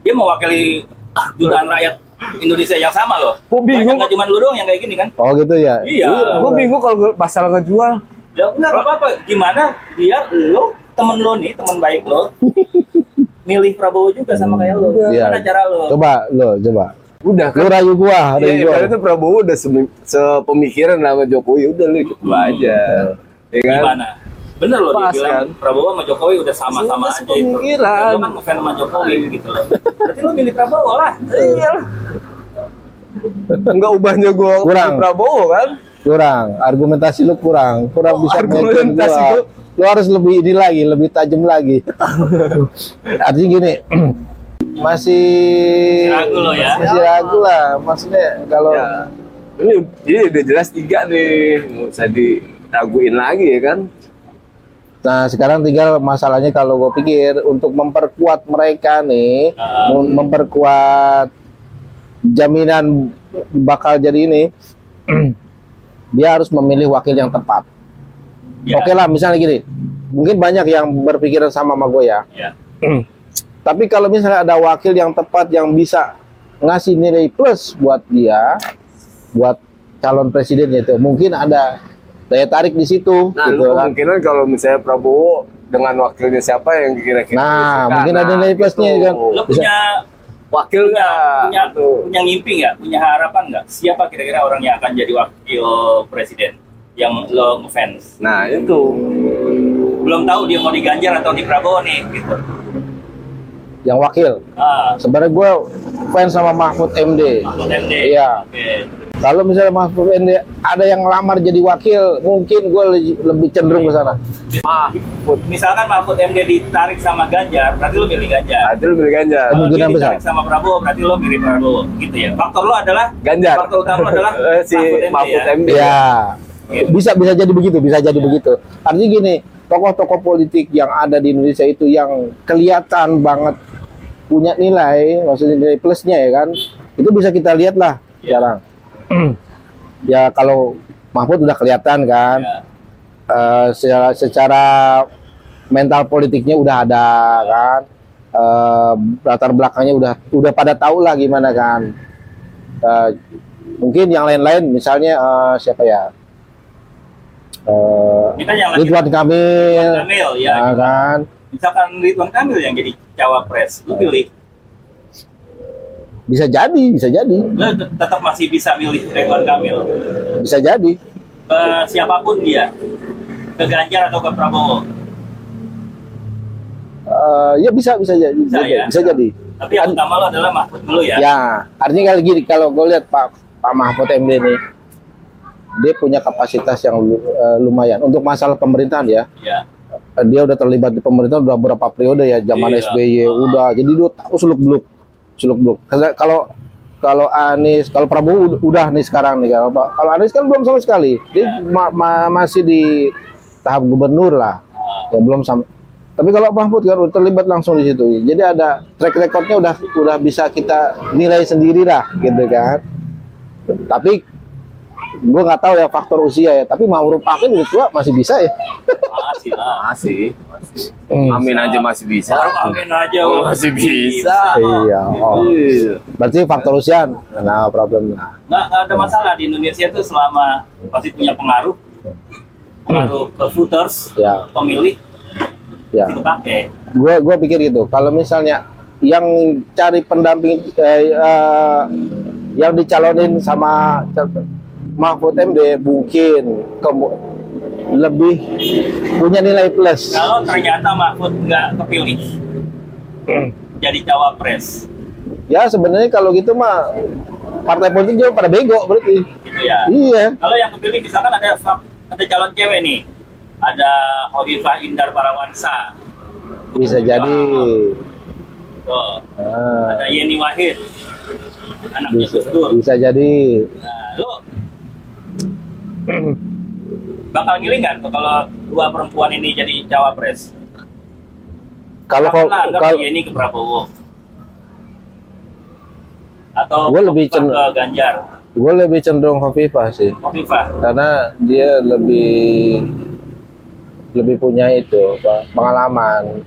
Dia mewakili jutaan rakyat Indonesia yang sama loh. Gua bingung. Nggak cuma lu doang yang kayak gini kan? Oh gitu ya. Iya. Gua bingung kalau masalah ngejual. Ya udah nggak apa-apa. Gimana biar lo temen lo nih, temen baik lo, milih Prabowo juga sama kayak lo. Iya. Gimana cara lo? Coba lo, coba. Udah Lu kan. rayu gua, rayu Iya, gua. ibaratnya Prabowo udah sepemikiran sama Jokowi, udah lu ikut gua aja. Ya kan? Gimana? Bener loh Pas, dia bilang kan? Prabowo sama Jokowi udah sama-sama Udah aja itu. Lo kan ngefans sama Jokowi gitu loh. Berarti lo milih Prabowo lah. Iya. Enggak ubahnya gua Kurang. Prabowo kan? Kurang, argumentasi lu kurang. Kurang Oh, bisa argumentasi gua. Lu harus lebih ini lagi, lebih tajam lagi. Artinya gini, masih ragu lo ya? Masih ragu lah. Maksudnya kalau Ya. Ini, ini udah jelas tiga nih, nggak usah diraguin lagi ya kan? Nah sekarang tinggal masalahnya kalau gue pikir untuk memperkuat mereka nih, mem- memperkuat jaminan bakal jadi ini, dia harus memilih wakil yang tepat. Ya. Oke lah, misalnya gini, mungkin banyak yang berpikiran sama sama gue ya. Ya. Tapi kalau misalnya ada wakil yang tepat yang bisa ngasih nilai plus buat dia, buat calon presidennya itu, mungkin ada daya tarik di situ. Nah, gitu lu kan. kemungkinan kalau misalnya Prabowo dengan wakilnya siapa yang kira-kira Nah, disuka. mungkin ada nilai plusnya gitu. kan. Lo punya Wakil punya nggak? punya, Gitu. punya ngimpi nggak? Punya harapan nggak? Siapa kira-kira orang yang akan jadi wakil presiden yang lo ngefans? Nah, itu. Belum tahu dia mau di Ganjar atau di Prabowo nih gitu. Yang wakil. Ah, Sebenarnya gue fans sama Mahfud MD. Mahfud MD. Iya. Oke. Kalau misalnya Mahfud MD ada yang ngelamar jadi wakil, mungkin gue lebih cenderung ke sana. Mahfud. Misalkan Mahfud MD ditarik sama Ganjar, berarti lo milih Ganjar. Nah, itu lebih Ganjar. Kalau Kemungkinan dia ditarik besar. sama Prabowo, berarti lo milih Prabowo. Gitu ya. Faktor lo adalah Ganjar. Faktor utama adalah Eh, si Mahfud MD Mahfud ya? MD. Ya, bisa bisa jadi begitu, bisa jadi begitu. Artinya gini, tokoh-tokoh politik yang ada di Indonesia itu yang kelihatan banget punya nilai, maksudnya nilai plusnya ya kan, itu bisa kita lihat lah Ya. sekarang. Ya kalau Mahfud udah kelihatan kan, Ya. Eh, secara, secara mental politiknya udah ada kan, Eh, latar belakangnya udah udah pada tahu lah gimana kan. Eh, mungkin yang lain-lain misalnya eh, siapa ya lagi Ridwan Kamil Kamil ya. ya kan Misalkan Ridwan Kamil yang jadi cawapres, lo pilih. Bisa jadi bisa jadi Lo tetap masih bisa milih Ridwan Kamil. bisa jadi Ke siapa pun dia. Ke Ganjar atau ke Prabowo. Eh, ya bisa bisa jadi bisa, Bisa, ya? bisa jadi Tapi yang utama lo adalah Mahfud dulu ya. ya artinya kalau gini kalau gue lihat Pak Pak Mahfud MD nih dia punya kapasitas yang eh, lumayan untuk masalah pemerintahan ya Ya. Eh, dia udah terlibat di pemerintahan udah berapa periode ya zaman Iya. SBY udah jadi dia tahu seluk beluk seluk beluk Karena kalau kalau Anies kalau Prabowo ud- udah nih sekarang nih kalau kalau Anies kan belum sama sekali. Dia ma- ma- masih di tahap gubernur lah. Ya belum sampai tapi kalau Mahfud kan terlibat langsung di situ. Jadi ada track recordnya udah udah bisa kita nilai sendiri lah gitu kan. Tapi gue nggak tahu ya faktor usia ya tapi Ma'ruf Amin udah tua masih bisa ya Masih lah. Masih. Amin aja masih bisa. Amin aja. Oh, masih bisa. iya oh. Iya. berarti faktor usia nah problemnya Nggak, nggak ada masalah di Indonesia itu selama pasti punya pengaruh. Pengaruh ke voters, ya pemilih, ya itu pakai. gue gue pikir gitu kalau misalnya yang cari pendamping eh, eh, yang dicalonin sama Mahfud MD mungkin lebih punya nilai plus. Kalau ternyata Mahfud nggak kepilih jadi cawapres, ya sebenarnya kalau gitu mah partai politik juga pada bego berarti. Gitu ya. iya. Kalau yang kepilih misalkan ada ada calon cewek nih, ada Hovifah Indar Parawansa, bisa jadi. Tuh, Ah, ada Yeni Wahid, anaknya bisa, Gus Dur. bisa jadi. Nah, lu bakal ngilih nggak tuh kalau dua perempuan ini jadi cawapres? kalau kalau Yeni ke Prabowo. Atau Gua lebih Hovifah cen- ke Ganjar, gue lebih cenderung Hovifah sih Hovifah. karena dia lebih lebih punya itu pengalaman.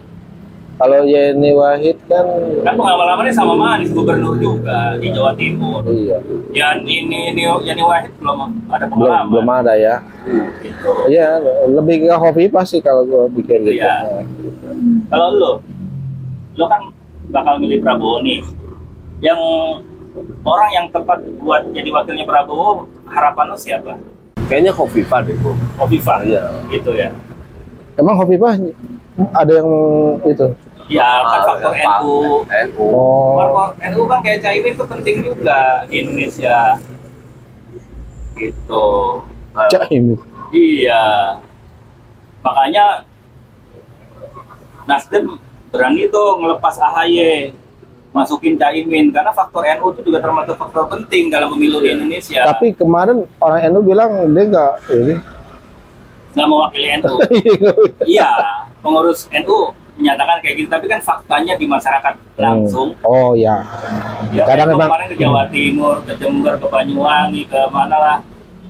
Kalau Yeni Wahid kan Kan pengalamannya sama Manis gubernur juga di Jawa Timur. iya Yang ini ini Yani Wahid belum ada belum pengalaman. belum ada ya. Gitu. Iya lebih ke Hovifah sih kalau gue pikir gitu. Iya. Kalau lu, lu kan bakal milih Prabowo nih. Yang orang yang tepat buat jadi wakilnya Prabowo, harapan lu siapa? Kayaknya Kofifa deh, Bu. Hovifah. Iya. Gitu ya. Emang Hovifah ada yang itu? Ya kan Ah, faktor. NU. NU. Oh, Faktor NU kan kayak Caimin itu penting juga di Indonesia. Gitu. Caimin. Iya. Makanya Nasdem berani tuh ngelepas AHY masukin Caimin karena faktor NU itu juga termasuk faktor penting dalam pemilu di Indonesia. Tapi kemarin orang NU bilang dia nggak ini. nggak mewakili NU. iya, pengurus NU menyatakan kayak gitu, tapi kan faktanya di masyarakat langsung. Oh ya. Ya, Kadang NU memang- kemarin ke Jawa Timur, ke Jember, ke Banyuwangi, ke mana lah,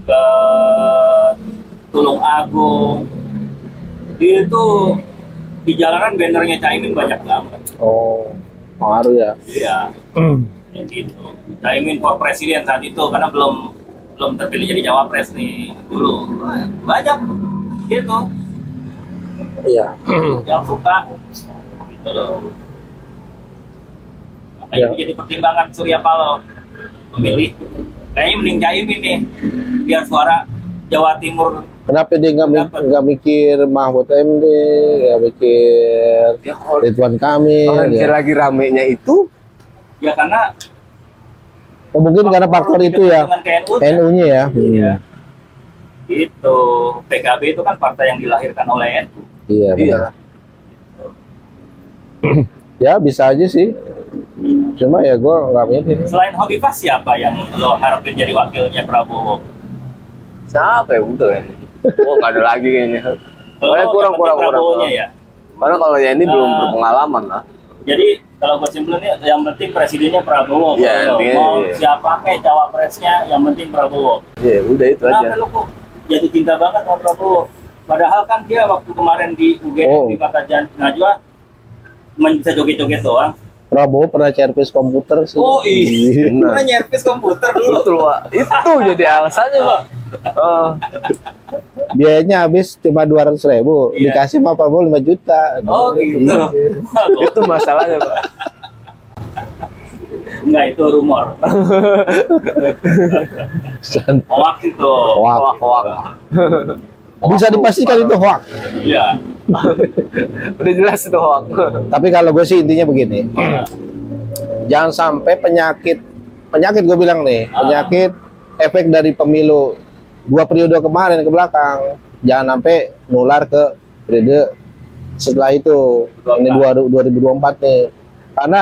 ke Tulung Agung. Itu di jalanan bannernya Caimin banyak banget. Oh pengaruh ya. Iya, kayak gitu. Caimin for presiden saat itu karena belum belum terpilih jadi cawapres nih dulu. Banyak gitu Iya. yang suka gitu loh. Makanya Ya. jadi pertimbangan Surya Paloh memilih kayaknya mending Caimin nih biar suara Jawa Timur Kenapa dia nggak mi- Kenapa? nggak mikir Mahfud MD, nggak mikir Ya, Ridwan Kamil? ya? lagi ramenya itu ya karena Oh, mungkin karena faktor itu ya dengan ke NU kan. NU-nya ya. Iya. Itu PKB itu kan partai yang dilahirkan oleh NU. Iya. Iya. Ya bisa aja sih. Cuma ya gue nggak mikir. Selain Hovifah siapa yang lo harapin jadi wakilnya Prabowo? siapa ya betul ya? Oh nggak ada lagi kayaknya. Kalau Soalnya yang kurang kurang kurang. Prabowo-nya ya. Karena kalau yang ini belum Ah. berpengalaman lah. Jadi kalau gue simpulnya yang penting presidennya Prabowo. Iya, intinya mau iya. siapa kayak cawapresnya yang penting Prabowo. Iya udah itu aja. Kenapa lu kok jatuh cinta banget sama Prabowo? Padahal kan dia waktu kemarin di UGM Oh. di Kota Najwa bisa joget-joget doang. Prabowo pernah servis komputer sih. Oh iya, Benar. pernah nyervis komputer dulu. Betul pak. Itu jadi alasannya pak. Oh, Biayanya habis cuma dua ratus ribu, Iya. dikasih sama Prabowo 5 juta. Oh gitu. Iya. itu masalahnya pak. Enggak itu rumor. Hoax itu. Hoax. Hoak hoak. Bisa dipastikan itu hoax. Iya. Udah jelas itu hoak. Tapi kalau gue sih intinya begini, jangan sampai penyakit penyakit gue bilang nih, penyakit efek dari pemilu dua periode kemarin ke belakang, jangan sampai nular ke periode setelah itu ini dua 2024 nih, karena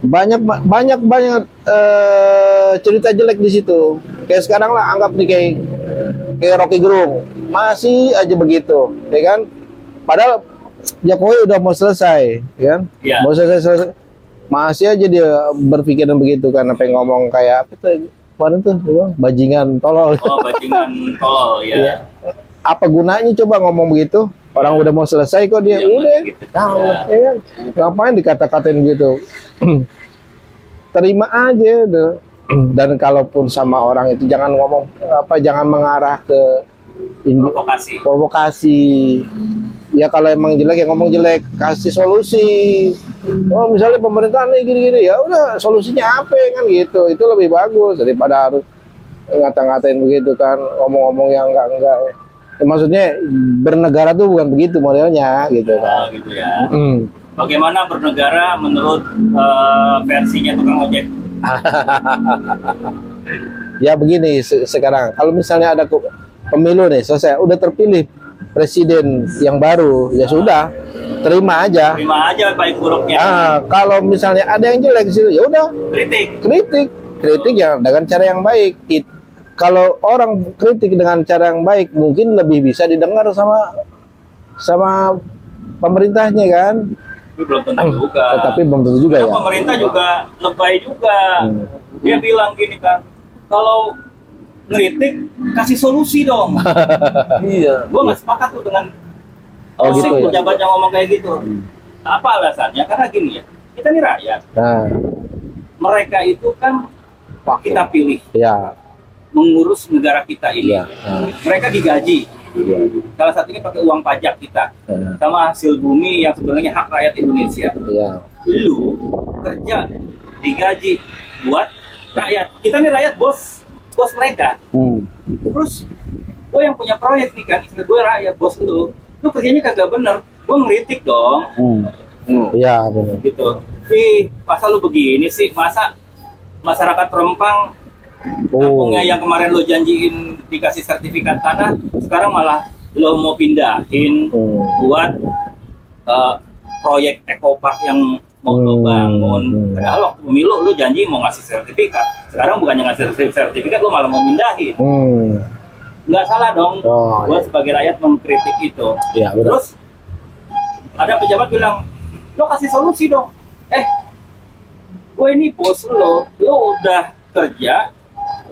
banyak banyak banyak eh, cerita jelek di situ. Kayak sekarang lah anggap nih kayak kayak Rocky Gerung masih aja begitu, ya kan? padahal Jokowi udah mau selesai, kan? Iya. Mau selesai, selesai. Masih aja dia berpikiran begitu kan apa yang ngomong kayak apa tuh kemarin tuh bajingan tolol. Oh, bajingan tolol ya. Iya. Apa gunanya coba ngomong begitu? Orang udah mau selesai kok dia Iya, udah gitu. tahu Ya. ya kan? Ngapain dikata-katain gitu? Terima aja deh. Dan kalaupun sama orang itu jangan ngomong apa jangan mengarah ke Provokasi. provokasi. Ya kalau emang jelek ya ngomong jelek, kasih solusi. Oh misalnya pemerintah nih gini-gini ya udah solusinya apa kan gitu. Itu lebih bagus daripada harus ngata-ngatain begitu kan ngomong-ngomong yang enggak enggak. Ya, maksudnya bernegara tuh bukan begitu modelnya gitu Oh, kan. gitu ya. Hmm. Bagaimana bernegara menurut eh, versinya tukang ojek? Ya begini se- sekarang kalau misalnya ada pemilu nih selesai udah terpilih presiden yang baru ya sudah terima aja. Terima aja baik buruknya. Ah, kalau misalnya ada yang jelek situ, ya udah Kritik. kritik, kritik ya dengan cara yang baik. It- kalau orang kritik dengan cara yang baik, mungkin lebih bisa didengar sama sama pemerintahnya kan. Tapi belum tentu juga. Tetapi belum tentu juga Karena ya. pemerintah juga lebay juga. Hmm. Dia bilang gini kan, kalau ngeritik kasih solusi dong. Iya. Gue nggak sepakat tuh dengan Oh, gitu ya? pejabat yang ngomong kayak gitu. Apa alasannya? Karena gini ya, kita nih rakyat. Nah, Mereka itu kan kita pilih ya, mengurus negara kita ini. ya, nah, Mereka digaji. ya, Salah satunya pakai uang pajak kita nah, sama hasil bumi yang sebenarnya hak rakyat Indonesia. ya, Lu kerja digaji buat rakyat. Kita nih rakyat bos, bos mereka. hmm, Terus gue yang punya proyek nih kan, gue rakyat bos lu. Lu kerjanya kagak bener. Gue ngeritik dong. hmm, Hmm. ya benar. gitu. Ih, masa lu begini sih? Masa masyarakat Rempang Oh, kampungnya yang kemarin lo janjiin dikasih sertifikat tanah, sekarang malah lo mau pindahin hmm, buat eh, proyek ekopark yang mau lo Hmm. bangun. Hmm. Padahal waktu pemilu lo janji mau ngasih sertifikat. Sekarang bukannya ngasih sertifikat, lo malah mau pindahin. hmm, Nggak salah dong. Oh, Gue sebagai rakyat mengkritik itu. ya. Terus ada pejabat bilang, lo kasih solusi dong. Eh, gue ini bos lo, lo udah kerja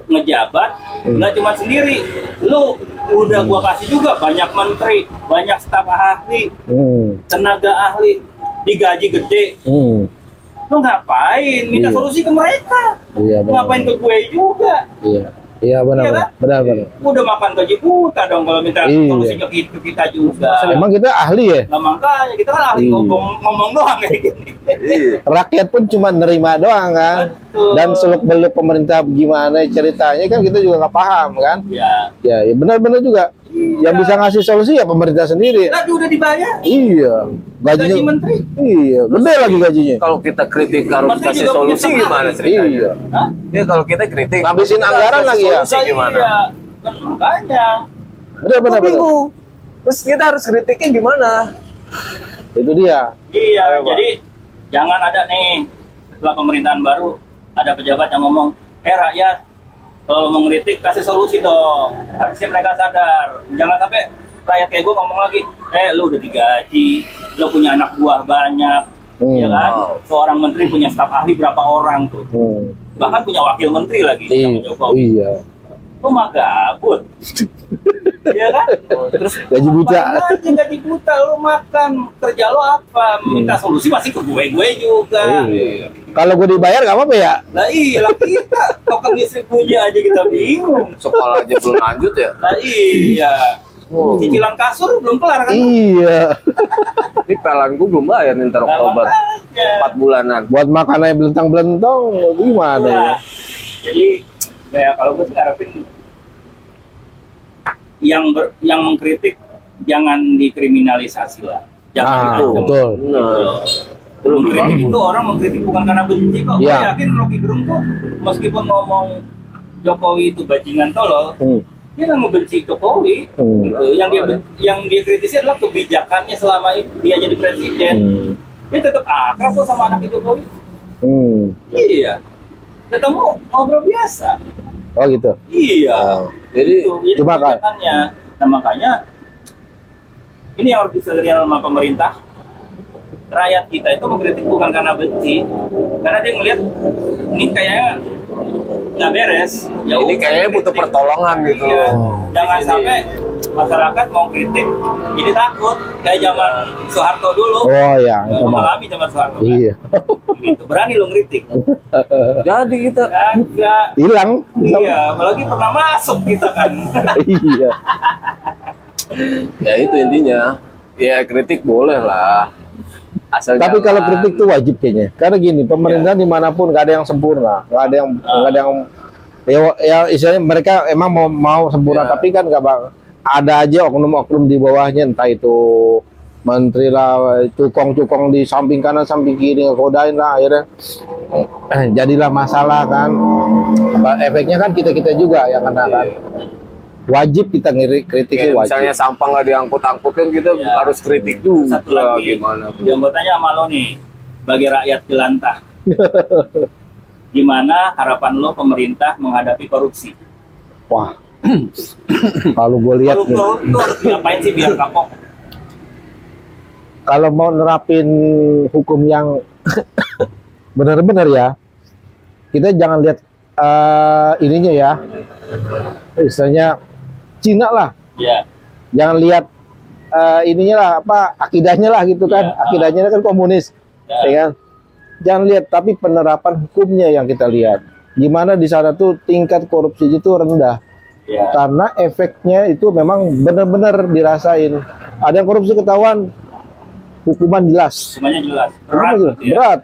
ngejabat, Hmm. nggak cuma sendiri, lo udah gua kasih juga banyak menteri, banyak staf ahli, Hmm, tenaga ahli, digaji gede. hmm, Lo ngapain? Minta Iya. solusi ke mereka. iya Lo ngapain benar. ke gue juga? Iya, iya benar, benar, kan? benar, benar. Udah makan gaji buta dong kalau minta Iya. solusi ke kita, kita juga. Emang kita ahli ya? Nah makanya kita kan ahli Iya. ngomong ngomong doang kayak gini. Iya. rakyat pun cuma nerima doang kan. Dan seluk beluk pemerintah gimana ceritanya kan kita juga nggak paham kan Ya. ya, ya benar-benar juga yang bisa ngasih solusi ya pemerintah sendiri Tadi udah dibayar. iya Gaji gajinya menteri. iya gede lagi gajinya Kalau kita kritik harus Menteri kasih solusi gimana ceritanya? iya Hah? Ya kalau kita kritik Ngabisin kita anggaran lagi ya? Solusi gimana? Iya. Makanya. benar benar bingung. Terus kita harus kritiknya gimana? itu dia Iya, jadi jangan ada nih setelah pemerintahan baru ada pejabat yang ngomong, "Eh rakyat, kalau mau ngeritik kasih solusi dong." Harusnya mereka sadar. Jangan sampai rakyat kayak gue ngomong lagi, "Eh, lu udah digaji, lu punya anak buah banyak." Hmm. Ya kan? Seorang menteri punya staf ahli berapa orang tuh? hmm. Bahkan punya wakil menteri lagi iya Jokowi. iya Lu mah gabut. Iya kan? Terus gaji buta. aja gaji buta? Lu makan kerja lo apa? Minta solusi masih ke gue gue juga. Iya. kalau gue dibayar nggak apa-apa ya? Nah iya lah kita. Token listrik punya aja kita bingung. Sekolah aja belum lanjut ya. nah iya. Cicilan kasur belum kelar kan? Iya. Ini pelanku belum bayar nih ntar Oktober. 4 bulanan. buat makan aja belentang-belentong gimana ya? jadi ya kalau gue sih ngarepin yang ber- yang mengkritik jangan dikriminalisasi lah jangan ah diancam. betul Nah, mengkritik itu orang mengkritik bukan karena benci kok. Iya. Gue yakin Rocky Gerung tuh meskipun ngomong Jokowi itu bajingan tolol, hmm. dia nggak membenci Jokowi. Hmm. Gitu. Yang dia yang dia kritisi adalah kebijakannya selama itu dia jadi presiden. Hmm. Dia tetap akrab kok sama anak Jokowi. Hmm. Iya. Ketemu ngobrol biasa. oh gitu Iya. Oh. Jadi Itu, Cuma kan-. Nah makanya ini yang harus disadari sama pemerintah rakyat kita itu mengkritik bukan karena benci karena dia ngelihat ini kayaknya nggak beres ya ini kayaknya butuh kritik. pertolongan gitu Iya. loh. jangan Ini- sampai masyarakat mau kritik jadi takut kayak zaman Soeharto dulu Oh ya, Gua itu mengalami zaman Soeharto kan. Iya. gitu. berani lo ngeritik Jadi kita Kagak. Hilang. iya apalagi pernah masuk kita kan Iya. ya itu intinya. Ya kritik boleh lah. Asal Tapi kalau kritik itu wajib kayaknya. Karena gini, pemerintah di mana pun nggak ada yang sempurna, nggak ada yang nggak ada yang ya, ya istilahnya mereka emang mau mau sempurna, Ya. tapi kan nggak bak- ada aja oknum-oknum di bawahnya, entah itu menteri lah, cukong-cukong di samping kanan, samping kiri ngekodain lah akhirnya eh, jadilah masalah kan. Apa, efeknya kan kita kita juga yang kena kan. Wajib kita ngiri kritik Kayak itu wajib. misalnya sampah nggak diangkut-angkutin kita Ya. harus kritik juga satu lagi gimana. yang mau tanya sama lo nih bagi rakyat jelantah gimana harapan lo pemerintah menghadapi korupsi Wah. Kalau gue lihat itu harus diapain sih biar kapok kalau mau nerapin hukum yang benar-benar ya, kita jangan lihat eh, ininya ya, istilahnya Cina lah, ya jangan lihat eh, ininya lah apa akidahnya lah gitu kan, Ya. akidahnya kan komunis, Ya. ya kan? Jangan lihat tapi penerapan hukumnya yang kita lihat, gimana di sana tuh tingkat korupsi itu rendah ya karena efeknya itu memang benar-benar dirasain. Ada yang korupsi ketahuan, hukuman jelas. semuanya jelas Hukuman berat jelas. gitu ya. Berat.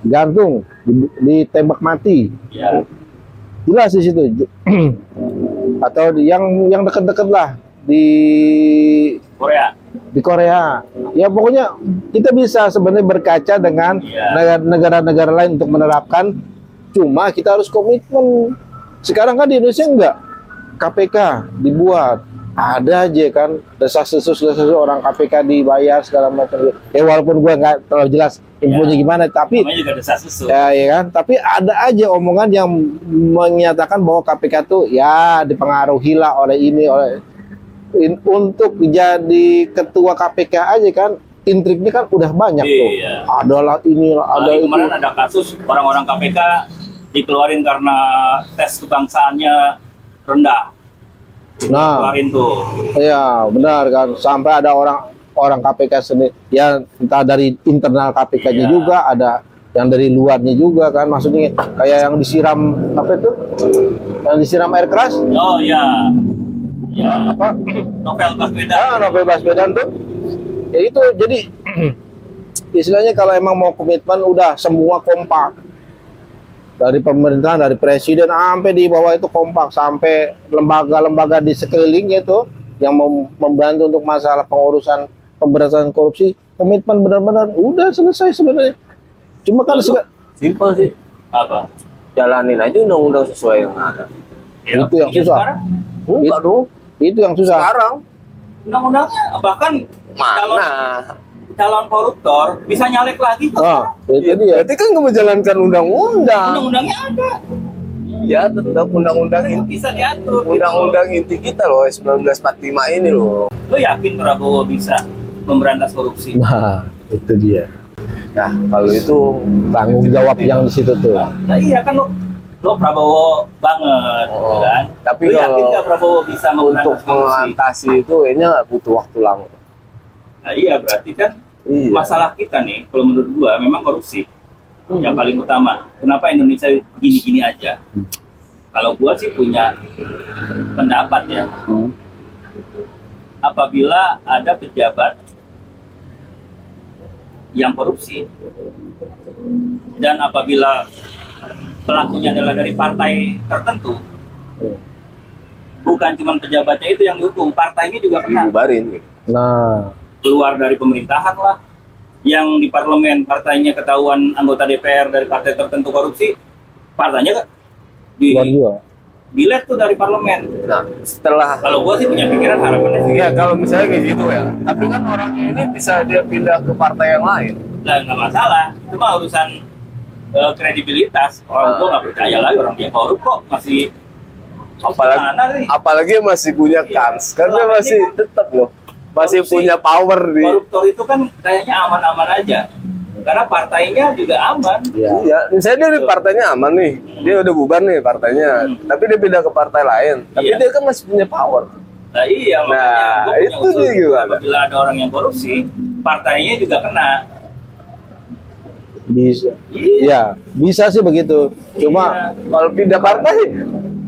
Gantung, di- ditembak mati. ya Jelas di situ. Atau di- yang yang dekat-dekat lah di Korea di Korea. Ya pokoknya kita bisa sebenarnya berkaca dengan Iya. negara- negara-negara lain untuk menerapkan. Cuma kita harus komitmen. Sekarang kan di Indonesia enggak. KPK dibuat. Ada aja kan desas-desus desas orang KPK dibayar segala macam. Ya walaupun gua nggak terlalu jelas infonya Iya. gimana, tapi juga desas ya, ya kan. Tapi ada aja omongan yang menyatakan bahwa KPK tuh ya dipengaruhi lah oleh ini oleh in- untuk jadi ketua KPK aja kan intriknya kan udah banyak tuh. Iya. Adalah ini, ada Apalagi itu. kemarin ada kasus orang-orang KPK dikeluarin karena tes kebangsaannya rendah. Nah, Keluarin tuh. Iya, benar kan. Sampai ada orang orang KPK sendiri, ya entah dari internal KPK-nya Iya. juga, ada yang dari luarnya juga kan. Maksudnya kayak yang disiram apa itu? Yang disiram air keras? Oh ya. Ya, Apa? novel Baswedan. Ah, Novel Baswedan tuh. Ya itu jadi istilahnya kalau emang mau komitmen udah semua kompak. Dari pemerintah, dari presiden sampai di bawah itu kompak sampai lembaga-lembaga di sekelilingnya itu yang mem- membantu untuk masalah pengurusan pemberantasan korupsi komitmen benar-benar udah selesai sebenarnya. Cuma kan Simpel sih. Apa? Jalanin aja undang-undang sesuai yang ada. Ya, Itu yang iya, susah. sekarang dong. itu yang susah. Sekarang Undang-undangnya bahkan mana? Calon koruptor bisa nyalek lagi. Ah, itu Ya, dia. berarti kan nggak menjalankan undang-undang. Undang-undangnya ada. Ya tetap undang-undang Kan inti bisa diatur. undang-undang inti kita loh 1945 ini loh. Lo yakin Prabowo bisa memberantas korupsi? Nah, itu dia. Nah kalau itu Tanggung jawab yang di situ tuh. Nah iya kan lo, lo Prabowo banget, Oh, kan? tapi lo yakin nggak Prabowo bisa untuk memberantas korupsi? mengatasi itu kayaknya nggak butuh waktu lama. Nah iya berarti kan Iya. masalah kita nih, kalau menurut gua memang korupsi yang paling utama. Kenapa Indonesia gini-gini aja? Kalau gua sih punya pendapat ya, apabila ada pejabat yang korupsi dan apabila pelakunya adalah dari partai tertentu, bukan cuma pejabatnya itu yang dihukum, partainya juga kena Dibubarin. Nah, keluar dari pemerintahan lah yang di parlemen partainya ketahuan anggota DPR dari partai tertentu korupsi partainya kan di dilet tuh dari parlemen Nah setelah kalau gua sih punya pikiran harapannya sih Ya kalau misalnya kayak gitu ya. Tapi kan orangnya ini bisa dia pindah ke partai yang lain. lah nggak masalah itu mah urusan eh, kredibilitas orang gua nggak percaya lagi orang dia korup kok masih Apalagi apalagi masih punya kans. Kan dia masih tetap loh. Masih Korupsi. punya power di koruptor itu kan kayaknya aman-aman aja karena partainya juga aman Iya. Iya, misalnya dia di partainya aman nih, dia udah bubar nih partainya, Hmm. tapi dia pindah ke partai lain, tapi Iya. dia kan masih punya power. nah iya Nah, makanya punya itu dia gimana? apabila ada orang yang korupsi partainya juga kena Bisa. iya Iya, bisa sih begitu. Cuma Iya. Kalau pindah partai,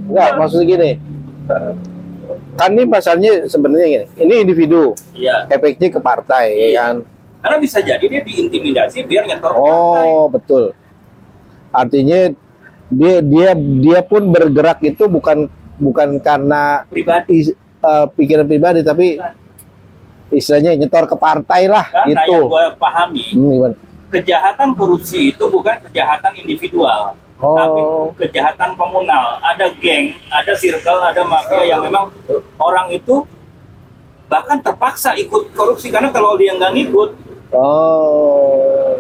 enggak maksudnya gini. Kan ini pasalnya sebenarnya gini. Ini individu, iya efeknya ke partai, ya Iya. kan? karena bisa jadi dia diintimidasi biar nyetor ke partai Oh, betul. Artinya dia dia dia pun bergerak itu bukan bukan karena pribadi is- eh, pikiran pribadi tapi istilahnya nyetor ke partai lah karena gitu. yang gue pahami Hmm, gimana? kejahatan korupsi itu bukan kejahatan individual Oh. tapi kejahatan komunal ada geng ada circle ada mafia yang memang orang itu bahkan terpaksa ikut korupsi karena kalau dia nggak ngikut Oh.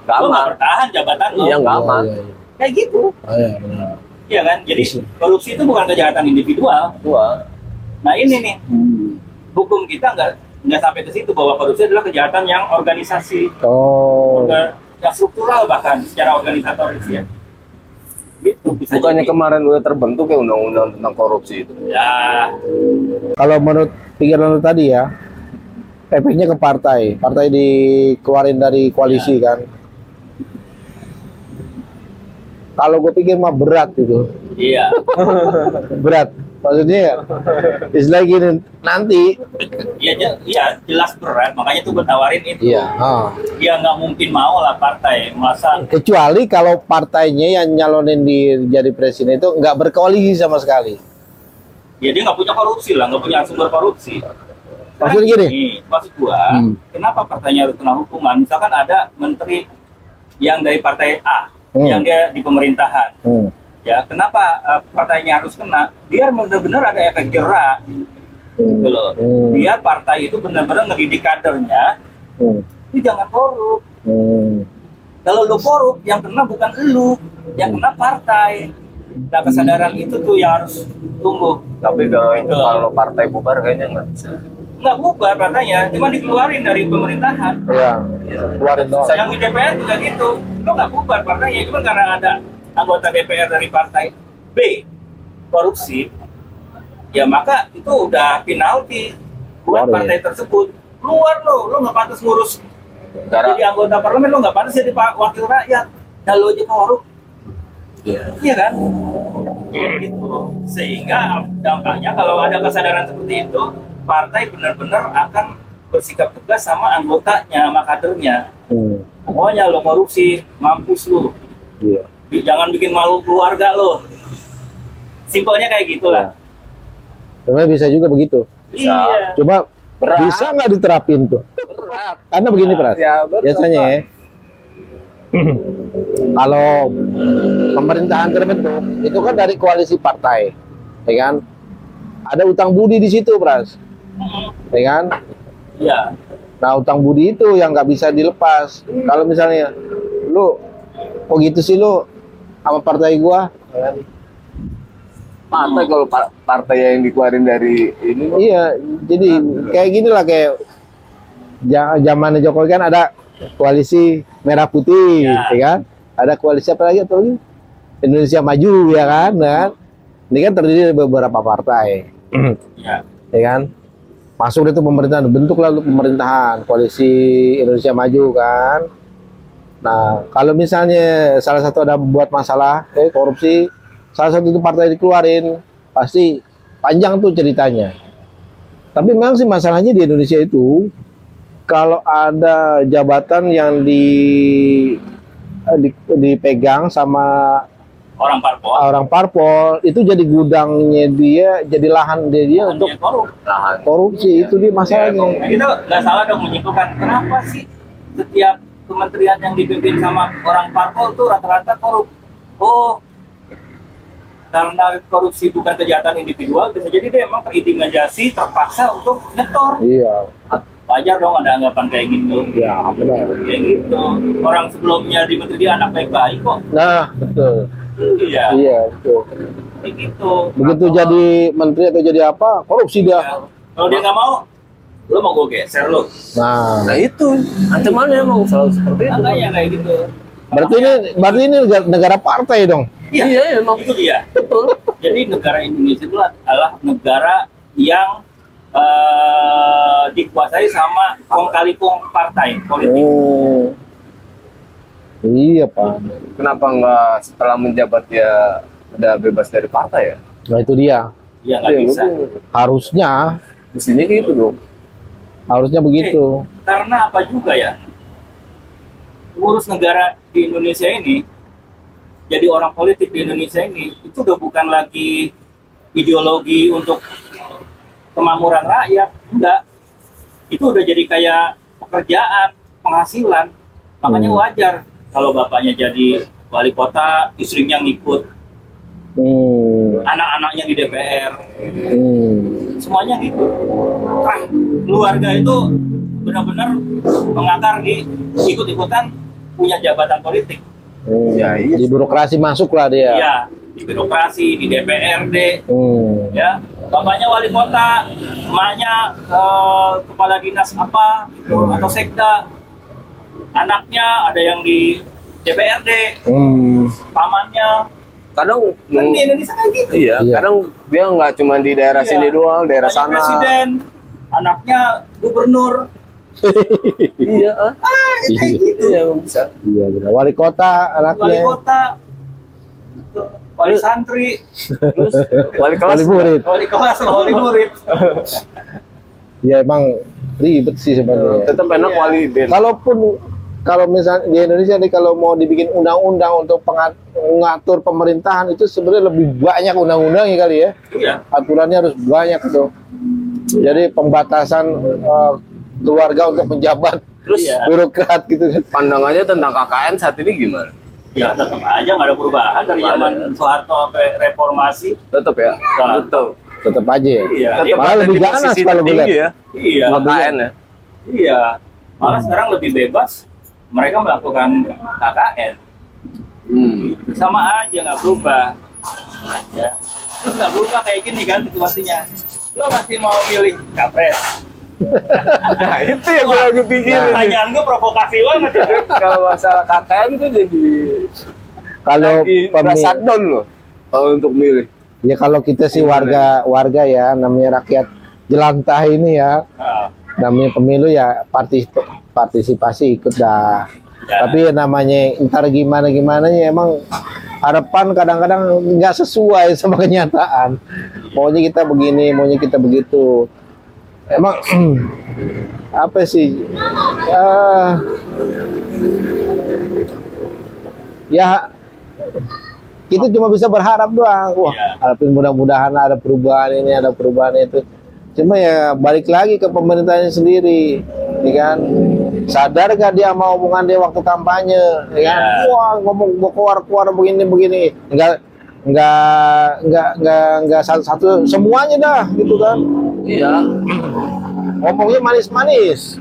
nggak lo nggak aman. bertahan jabatan lo Iya, nggak aman. Iya, iya. kayak gitu Oh, iya, benar. Iya kan jadi korupsi itu bukan kejahatan individual nah ini nih Hmm. hukum kita nggak nggak sampai ke situ bahwa korupsi adalah kejahatan yang organisasi Oh. yang struktural bahkan secara organisatoris ya gitu bisa bukannya jadi. kemarin udah terbentuk ya undang-undang tentang korupsi itu. ya Kalau menurut pikiran lu tadi ya, efeknya ke partai. Partai dikeluarin dari koalisi kan. Kalau gue pikir mah berat gitu. iya Berat. Maksudnya istilah gini, nanti Iya, iya jelas berat. Makanya tuh gue tawarin itu. Iya. ah. Dia nggak mungkin mau lah partai masa Kecuali kalau partainya yang nyalonin di jadi presiden itu nggak berkoalisi sama sekali. ya dia nggak punya korupsi lah, nggak punya sumber korupsi. Maksudnya gini? maksud gua, Hmm. kenapa partainya harus kena hukuman? Misalkan ada menteri yang dari partai A, Hmm. yang dia di pemerintahan, Hmm. ya kenapa uh, partainya harus kena? Biar benar-benar ada efek jerak, gitu loh. Hmm. Biar partai itu benar-benar ngedidik kadernya, Hmm. itu jangan korup. Hmm. Kalau lu korup, yang kena bukan lu, yang kena partai. Nah kesadaran itu tuh yang harus tumbuh. Tapi kalau Betul. kalau partai bubar kayaknya nggak bisa. Nggak bubar partainya, cuma dikeluarin dari pemerintahan. Iya. Keluarin doang. Yang di DPR juga gitu, lo nggak bubar partainya, cuma karena ada anggota DPR dari partai B korupsi, ya maka itu udah penalti buat Keluar ya. partai tersebut. Keluar lo, lo nggak pantas ngurus Gara- jadi anggota parlemen, lo nggak pantas jadi pak- wakil rakyat. Dan lo aja korup, Iya kan? Gitu. Sehingga dampaknya kalau ada kesadaran seperti itu, partai benar-benar akan bersikap tegas sama anggotanya, sama kadernya. Hmm. Pokoknya lo korupsi, mampus lu. Iya. Bi- Jangan bikin malu keluarga lo. Simpelnya kayak gitulah. Sebenarnya bisa juga begitu. Bisa. Iya. Coba Berat. bisa nggak diterapin tuh? Berat. Karena begini Pras, Ya, berat, biasanya ya, kalau pemerintahan terbentuk itu kan dari koalisi partai, ya kan? Ada utang budi di situ, Pras, ya kan? Iya. Nah utang budi itu yang nggak bisa dilepas. Kalau misalnya lu, kok gitu sih lu sama partai gua? ya? Partai kalau pa- partai yang dikeluarin dari ini Iya, jadi kayak gini lah kayak zamannya Jokowi kan ada koalisi merah putih, Ya. ya kan? Ada koalisi apa lagi atau lagi? Indonesia Maju, ya kan? Nah? Ini kan terdiri dari beberapa partai, Iya. ya kan? Masuk itu pemerintahan, bentuk lalu pemerintahan koalisi Indonesia Maju kan. Nah, kalau misalnya salah satu ada buat masalah kayak korupsi, salah satu itu partai dikeluarin, pasti panjang tuh ceritanya. Tapi memang sih masalahnya di Indonesia itu kalau ada jabatan yang di, eh, di- dipegang sama Orang parpol. orang parpol itu jadi gudangnya dia, jadi lahan dia, dia untuk Dia korup. lahan. korupsi itu dia masalahnya. Nah, itu nggak salah dong menyimpulkan kenapa sih setiap kementerian yang dipimpin sama orang parpol tuh rata-rata korup. Oh, karena korupsi bukan kejahatan individual, bisa jadi dia emang terintimidasi, terpaksa untuk nyetor. Iya, Wajar dong ada anggapan kayak gitu. ya benar. Kayak gitu. Orang sebelumnya di menteri dia anak baik-baik kok. Nah, betul. Iya, Iya, betul. kayak gitu. Begitu Atau- jadi menteri atau jadi apa, korupsi dia. Ya, Kalau dia nggak mau, lo mau gue geser lo Nah, Nah itu ancamannya emang selalu seperti itu. makanya kayak gitu berarti ini berarti ini negara, negara partai dong. Iya, Iya, emang. itu dia. Betul. Jadi negara Indonesia itu adalah negara yang eh, dikuasai sama kong kali kong partai politik. Oh. Iya, Pak. Kenapa nggak setelah menjabat ya udah bebas dari partai ya? Nah, itu dia. Ya nggak Iya, bisa. Harusnya Mestinya gitu dong. harusnya begitu. Karena apa juga ya? Urus negara di Indonesia ini, jadi orang politik di Indonesia ini itu udah bukan lagi ideologi untuk kemakmuran rakyat, enggak. Itu udah jadi kayak pekerjaan, penghasilan. Makanya Hmm. wajar kalau bapaknya jadi wali kota, istrinya ngikut, Hmm. anak-anaknya di DPR, Hmm. semuanya gitu. Nah, keluarga itu benar-benar mengakar di ikut-ikutan punya jabatan politik. Hmm. Ya, iya. Di birokrasi masuk lah dia. Iya, di birokrasi, di DPRD, Hmm. ya. Bapaknya wali kota, emaknya eh, kepala dinas apa gitu, atau sekda. Anaknya ada yang di DPRD, Hmm. pamannya. Kadang Kan di Indonesia kan gitu. iya, Iya. kadang dia nggak cuma di daerah Iya. sini doang, daerah Bapaknya sana. presiden, anaknya gubernur. Iya, ah. Kayak Iya. gitu. iya bisa. Iya, benar. Wali kota Wali anaknya. kota, wali santri, Terus wali kelas. Wali murid. wali kelas, wali murid. Ya emang ribet sih sebenarnya. Tetap enak Iya. wali band. Kalaupun kalau misalnya di Indonesia nih kalau mau dibikin undang-undang untuk mengatur pemerintahan itu sebenarnya lebih banyak undang-undangnya kali ya. Iya. Aturannya harus banyak tuh. Jadi pembatasan eh, keluarga untuk menjabat Terus Iya. birokrat gitu kan. pandangannya tentang KKN saat ini gimana? Ya tetap aja nggak ada perubahan dari zaman Soeharto sampai reformasi. Tetap ya. Nah. Tetap. Tetap aja. ya. Iya. Tetap Malah ada lebih di ganas kalau gue ya. Iya. KKN ya. Iya. Malah sekarang lebih bebas. Mereka melakukan KKN. Hmm. Sama aja nggak berubah. Ya. Terus nggak berubah kayak gini kan situasinya. Lo masih mau milih capres? Nah itu yang gue lagi pikirin. nih. Pertanyaan gue provokasi banget ya. Kalau masalah KKN tuh jadi Kalau lagi pemi- merasa down loh. Kalau untuk milih. Ya kalau kita sih warga warga ya namanya rakyat jelantah ini ya Nah, namanya pemilu ya partis partisipasi ikut dah. Ya. Tapi ya namanya ntar gimana gimana ya emang harapan kadang-kadang nggak sesuai sama kenyataan. Maunya kita begini, maunya kita begitu. Emang apa sih? Ya, ya kita cuma bisa berharap doang. Wah, Iya. harapin mudah-mudahan ada perubahan ini, ada perubahan itu. Cuma ya balik lagi ke pemerintahnya sendiri, ya kan? Sadar gak dia sama omongan dia waktu kampanye, ya kan? Iya. Wah ngomong keluar keluar begini begini, enggak enggak enggak enggak enggak satu, satu semuanya dah gitu kan? Iya. Ngomongnya manis-manis.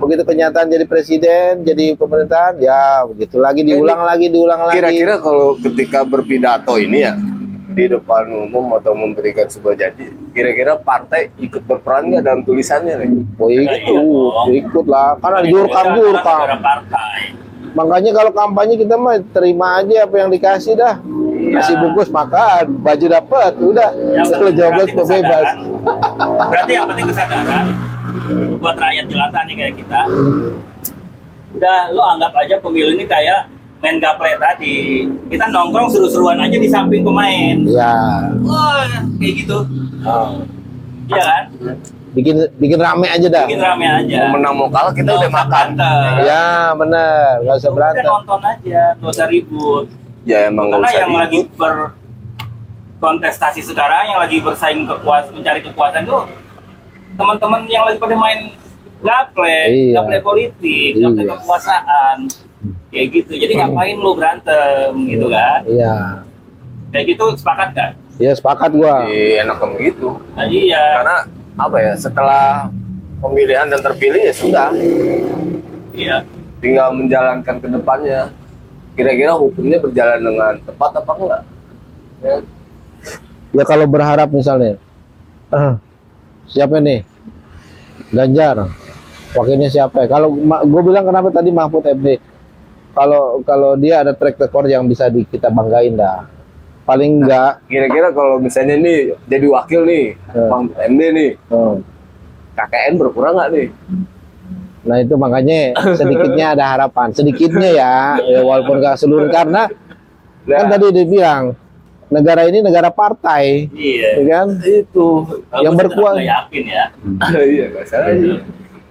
Begitu kenyataan jadi presiden, jadi pemerintahan, ya begitu lagi diulang lagi, diulang lagi. Kira-kira kalau ketika berpidato ini ya di depan umum atau memberikan sebuah janji, kira-kira partai ikut berperan nggak dalam tulisannya nih? Oh Iya ikut, dong. ikut lah. Karena jurkam jurkam. Makanya kalau kampanye kita mah terima aja apa yang dikasih dah. Kasih bungkus makan, baju dapat, udah. Kalau jawab berarti bebas. Berarti yang penting kesadaran buat rakyat jelata nih kayak kita. Udah lo anggap aja pemilu ini kayak main gaple tadi. Kita nongkrong seru-seruan aja di samping pemain. Ya, Wah, kayak gitu. Iya kan? bikin bikin rame aja dah. Bikin rame aja. Mau menang mau kalah kita Nggak udah makan. berantem. Ya bener, nggak usah berantem. nonton aja, nggak usah ribut. Ya emang nggak Karena usah yang ribut. lagi berkontestasi sekarang, yang lagi bersaing kekuasaan, mencari kekuasaan itu teman-teman yang lagi pada main gaple, Iya. gaple politik, gaple Iya. kekuasaan, kayak gitu. Jadi ngapain lu berantem gitu kan? Iya. Kayak gitu sepakat kan? Ya sepakat gua. Iya, enak begitu. Nah, iya. Karena apa ya? Setelah pemilihan dan terpilih ya sudah, Iya. tinggal menjalankan ke depannya. Kira-kira hukumnya berjalan dengan tepat apa enggak? Ya. Ya kalau berharap misalnya, ah, siapa nih Ganjar. Wakilnya siapa? Kalau gue bilang kenapa tadi Mahfud MD? Kalau kalau dia ada track record yang bisa di, kita banggain dah. Paling enggak Kira-kira kalau misalnya nih jadi wakil nih, Hmm. Bang MD nih, hmm, KKN berkurang nggak nih? Nah itu makanya sedikitnya ada harapan, sedikitnya ya, ya walaupun gak seluruh karena kan Nah, tadi dia bilang negara ini negara partai, Iya. ya kan? itu. Kalau Yang berkuasa. yakin ya. iya, nggak salah.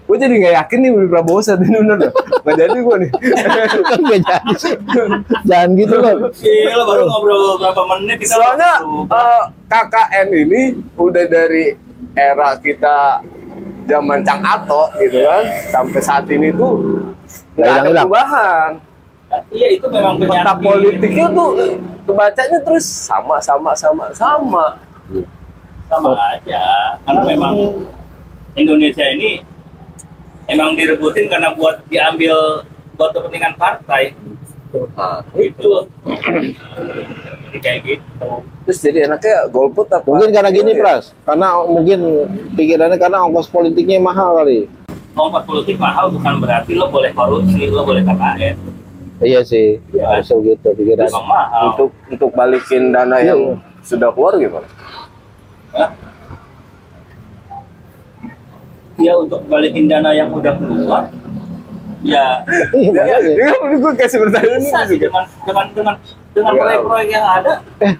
Gue jadi nggak yakin nih beli Prabowo saat ini bener. Nggak jadi gue nih. kan gak jadi sih. Jangan gitu loh. Iya, lo baru ngobrol berapa menit kita Soalnya eh, KKN ini udah dari era kita zaman Cang Ato gitu kan sampai saat ini tuh nggak ada perubahan. Iya, itu memang Peta politiknya tuh kebacanya terus sama sama sama sama. sama aja karena memang Indonesia ini emang direbutin karena buat diambil buat kepentingan partai Nah, jadi kayak gitu terus jadi enaknya golput apa? Mungkin karena gini, Iya. Pras. Karena mungkin pikirannya karena ongkos politiknya mahal kali. ongkos politik mahal bukan berarti lo boleh korupsi lo boleh KKN Iya sih, Iya. harus gitu pikiran. mahal Untuk untuk balikin dana Iya. yang sudah keluar gimana? Hah? ya untuk balikin dana yang udah keluar ya Iya, Ya, makanya. ya, gue kasih pertanyaan bisa ini sih dengan dengan dengan dengan Iya. proyek-proyek yang ada Eh,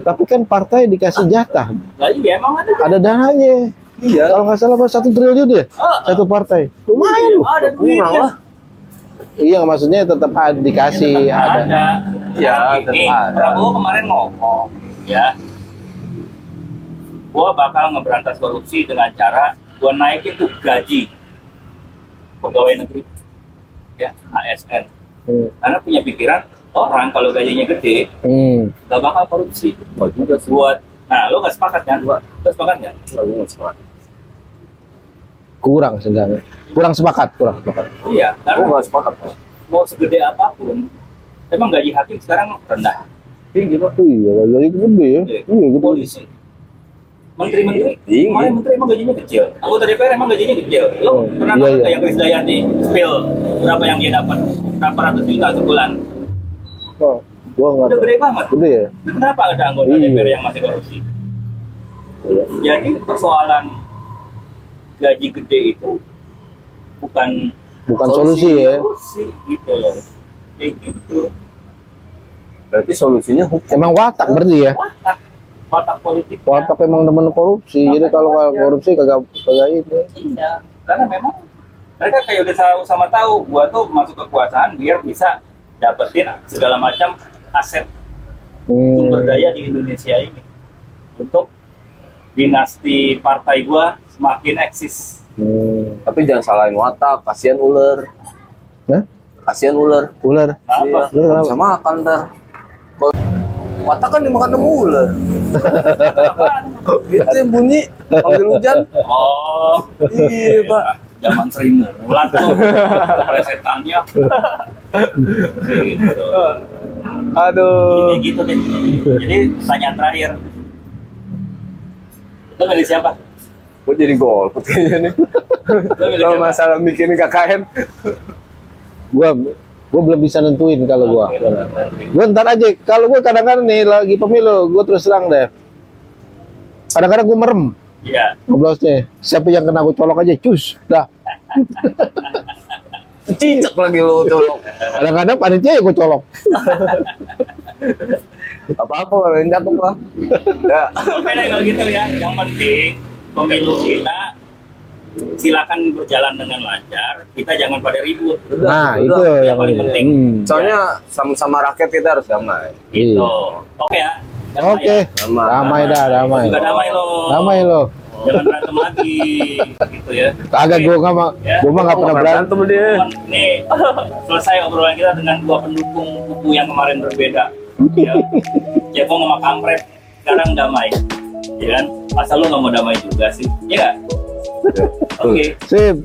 tapi kan partai dikasih jatah, lah iya emang ada ada dananya. Iya. Kalau nggak salah satu triliun ya, Ah, satu partai. Lumayan loh. ada Kurang lah. Iya, maksudnya tetap ada dikasih Tetap ada. ada. Ya, Nah, ini tetap ada. Prabowo kemarin ngomong, ya, gua bakal ngeberantas korupsi dengan cara gua naikin tuh gaji pegawai negeri, ya, ASN. Hmm. Karena punya pikiran orang kalau gajinya gede Hmm. gak bakal korupsi. Oh juga sih. Buat, nah lo gak sepakat kan? Lo sepakat nggak? Gue nggak sepakat. Kurang sedang. Kurang sepakat, kurang sepakat. Iya, karena nggak sepakat. mau segede apa pun, emang gaji hakim sekarang rendah. Tinggi pak. Iya, jadi gede ya. Iya, gede. polisi menteri-menteri kemarin menteri emang gajinya kecil anggota DPR emang gajinya kecil lo Oh, pernah iya, iya. yang Chris Dayanti spill berapa yang dia dapat berapa ratus juta sebulan Oh, gua nggak udah gede banget Gede ya? kenapa ada anggota Iya. DPR yang masih korupsi Iya. jadi persoalan gaji gede itu bukan Bukan solusi ya. solusi gitu loh kayak gitu Berarti solusinya hukum. Emang watak berarti ya. watak watak politik Watak emang demen korupsi. Jadi kalau korupsi kagak kagak itu. Iya, karena memang mereka kayak udah sama, sama tahu gua tuh masuk kekuasaan biar bisa dapetin segala macam aset sumber Hmm. daya di Indonesia ini untuk dinasti partai gua semakin eksis. Hmm. Tapi jangan salahin watak, kasihan ular. Hah? Kasihan ular. Ular. Iya, Ular bisa makan. Kalau watak kan dimakan sama ular. Gitu yang bunyi panggil hujan. Oh, Iya pak. zaman Sri Mulat tuh presetannya. gitu. Aduh. Jadi gitu deh. Jadi pertanyaan terakhir. Lo milih siapa? Gue jadi golput kayaknya nih. Lo Kalau masalah bikin KKN. Gua gua belum bisa nentuin kalau gua. Gua ntar aja. Kalau gua kadang-kadang nih lagi pemilu, gua terus terang deh. Kadang-kadang gua merem Iya. ngobrolnya. Siapa yang kena gua colok aja, cus. Dah. Cicak lagi lu tuh. Kadang-kadang panitia ya gua colok. Apa-apa kalau yang jatuh lah. Ya. Oke deh kalau gitu ya. Yang penting pemilu kita silakan berjalan dengan lancar. Kita jangan pada ribut. Nah, udah. itu Yang yang paling penting. Hmm. Soalnya sama-sama rakyat kita harus damai. Gitu. Iya. Oke ya. Damai Oke, ya. Damai. damai dah, damai. Juga damai lo. Damai lo. Jangan berantem lagi. gitu ya. Kagak gua nggak ma- Ya. gua mah nggak pernah berantem. dia. Nih, selesai obrolan kita dengan dua pendukung kubu yang kemarin berbeda. Ya, Cebong sama Kampret sekarang damai. Ya kan? Masa lu nggak mau damai juga sih? Iya nggak? Oke. Sip.